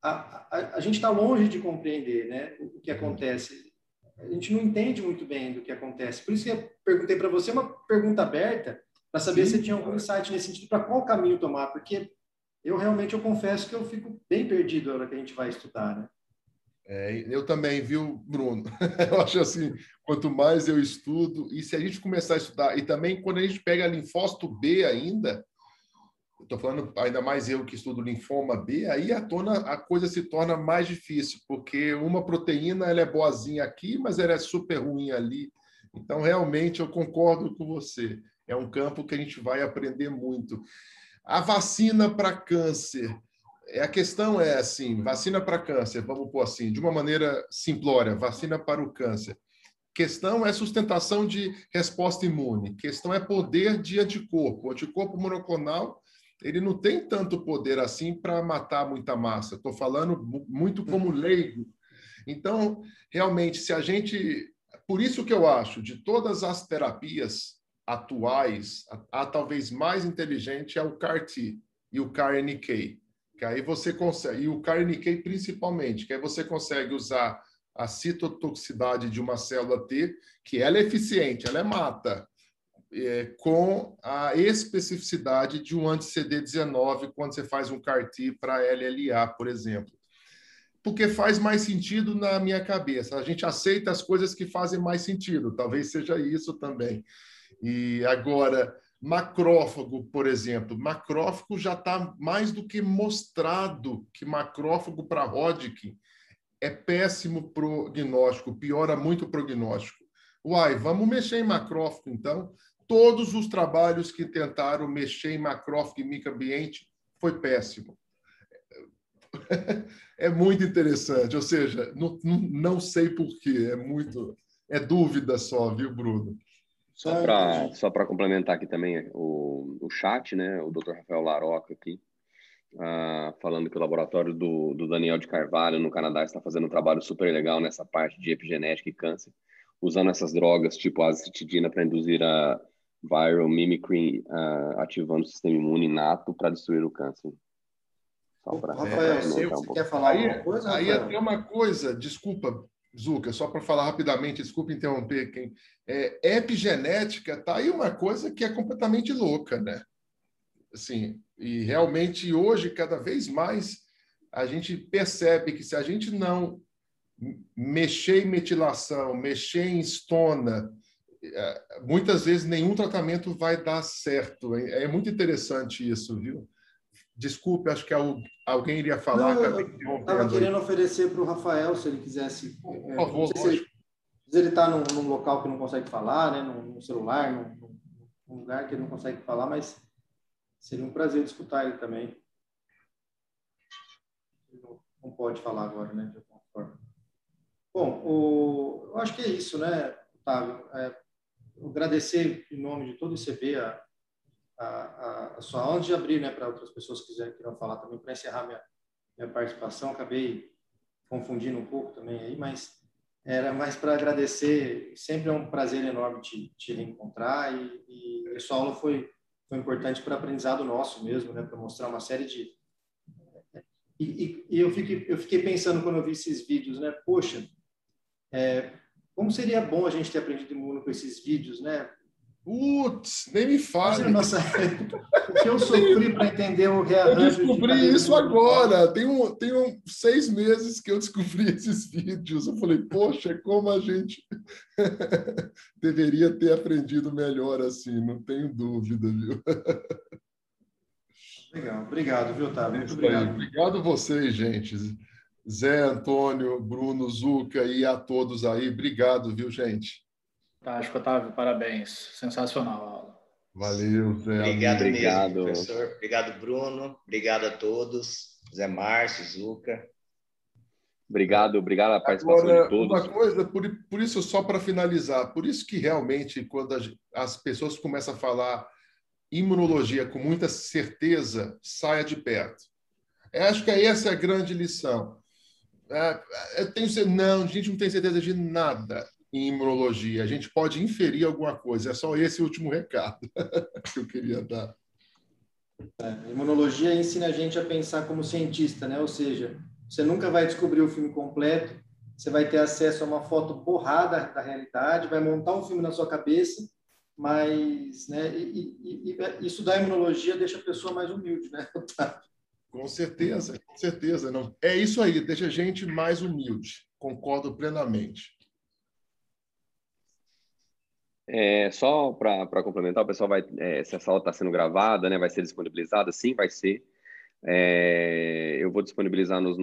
a, a, a gente está longe de compreender né, o, o que acontece. A gente não entende muito bem do que acontece. Por isso que eu perguntei para você uma pergunta aberta para saber Sim. se tinha algum insight nesse sentido, para qual caminho tomar, porque eu realmente eu confesso que eu fico bem perdido na hora que a gente vai estudar, né? É, eu também, viu, Bruno? eu acho assim, quanto mais eu estudo, e se a gente começar a estudar, e também quando a gente pega linfócito B ainda, estou falando ainda mais eu que estudo linfoma B, aí a, tona, a coisa se torna mais difícil, porque uma proteína ela é boazinha aqui, mas ela é super ruim ali. Então, realmente, eu concordo com você. É um campo que a gente vai aprender muito. A vacina para câncer, a questão é assim, vacina para câncer, vamos pôr assim, de uma maneira simplória, vacina para o câncer. Questão é sustentação de resposta imune. Questão é poder de anticorpo. O anticorpo monoclonal, ele não tem tanto poder assim para matar muita massa. Estou falando muito como leigo. Então, realmente, se a gente... Por isso que eu acho, de todas as terapias, atuais, a, a, talvez mais inteligente é o CAR-T e o CAR-NK, que aí você consegue, e o CAR-NK principalmente, que aí você consegue usar a citotoxicidade de uma célula T, que ela é eficiente, ela é mata, é, com a especificidade de um anti-CD19 quando você faz um CAR-T para LLA, por exemplo. Porque faz mais sentido na minha cabeça. A gente aceita as coisas que fazem mais sentido, talvez seja isso também. E agora, macrófago, por exemplo, macrófago já está mais do que mostrado que macrófago para Hodgkin é péssimo prognóstico, piora muito o prognóstico. Uai, vamos mexer em macrófago, então. Todos os trabalhos que tentaram mexer em macrófago e microambiente foi péssimo. É muito interessante, ou seja, não, não sei porquê, é muito, é dúvida só, viu, Bruno? Só para só complementar aqui também o, o chat, né? O Dr. Rafael Laroca aqui, uh, falando que o laboratório do, do Daniel de Carvalho, no Canadá, está fazendo um trabalho super legal nessa parte de epigenética e câncer, usando essas drogas tipo azitidina para induzir a viral mimicry, uh, ativando o sistema imune inato para destruir o câncer. Só para Rafael, você um quer falar aí, alguma coisa? Aí tem uma coisa, desculpa, Zuca, só para falar rapidamente, desculpe interromper quem. É, epigenética tá aí uma coisa que é completamente louca, né? Assim, e realmente hoje, cada vez mais, a gente percebe que se a gente não mexer em metilação, mexer em estona, é, muitas vezes nenhum tratamento vai dar certo. É muito interessante isso, viu? Desculpe, acho que alguém iria falar. Não, eu estava querendo oferecer para o Rafael, se ele quisesse. Por é, favor, se ele, se ele está num, num, local que não consegue falar, né, num, celular, num, num, lugar que ele não consegue falar, mas seria um prazer escutar ele também. Ele não, não pode falar agora, né, de alguma forma. Bom, o, eu acho que é isso, né, Otávio? É, agradecer em nome de todo o ICB a, a, a, sua antes de abrir, né, para outras pessoas que quiserem queiram falar também para encerrar minha minha participação, acabei confundindo um pouco também aí, mas era mais para agradecer. Sempre é um prazer enorme te, te reencontrar e, e essa aula foi foi importante para aprendizado nosso mesmo, né, para mostrar uma série de e, e, e, eu fiquei eu fiquei pensando quando eu vi esses vídeos, né, poxa, é, como seria bom a gente ter aprendido imuno com esses vídeos, né? Putz, nem me fale. Nossa, o que eu sofri para entender o rearranjo. Eu descobri isso agora. Tem, um, tem um, seis meses que eu descobri esses vídeos. Eu falei, poxa, como a gente deveria ter aprendido melhor assim, não tenho dúvida, viu? Legal, obrigado, viu, Otávio? Muito obrigado. Obrigado vocês, gente. Zé, Antônio, Bruno, Zuca e a todos aí. Obrigado, viu, gente? Fantástico, Otávio, parabéns. Sensacional a aula. Valeu, Zé. Obrigado, Obrigado. mesmo, professor. Obrigado, Bruno. Obrigado a todos. Zé Márcio, Zuca. Obrigado, obrigado a participação Agora, de todos. Uma coisa, por, por isso, só para finalizar, por isso que realmente, quando as, as pessoas começam a falar imunologia com muita certeza, saia de perto. Eu acho que essa é a grande lição. É, eu tenho, não, a gente não tem certeza de nada em imunologia. A gente pode inferir alguma coisa. É só esse último recado que eu queria dar. É, a imunologia ensina a gente a pensar como cientista, né? Ou seja, você nunca vai descobrir o filme completo, você vai ter acesso a uma foto borrada da realidade, vai montar um filme na sua cabeça, mas, né? E, e, e estudar imunologia deixa a pessoa mais humilde, né? Com certeza, com certeza. Não. É isso aí, deixa a gente mais humilde. Concordo plenamente. É, só para complementar, o pessoal vai. É, se essa aula está sendo gravada, né, vai ser disponibilizada? Sim, vai ser. É, eu vou disponibilizar nos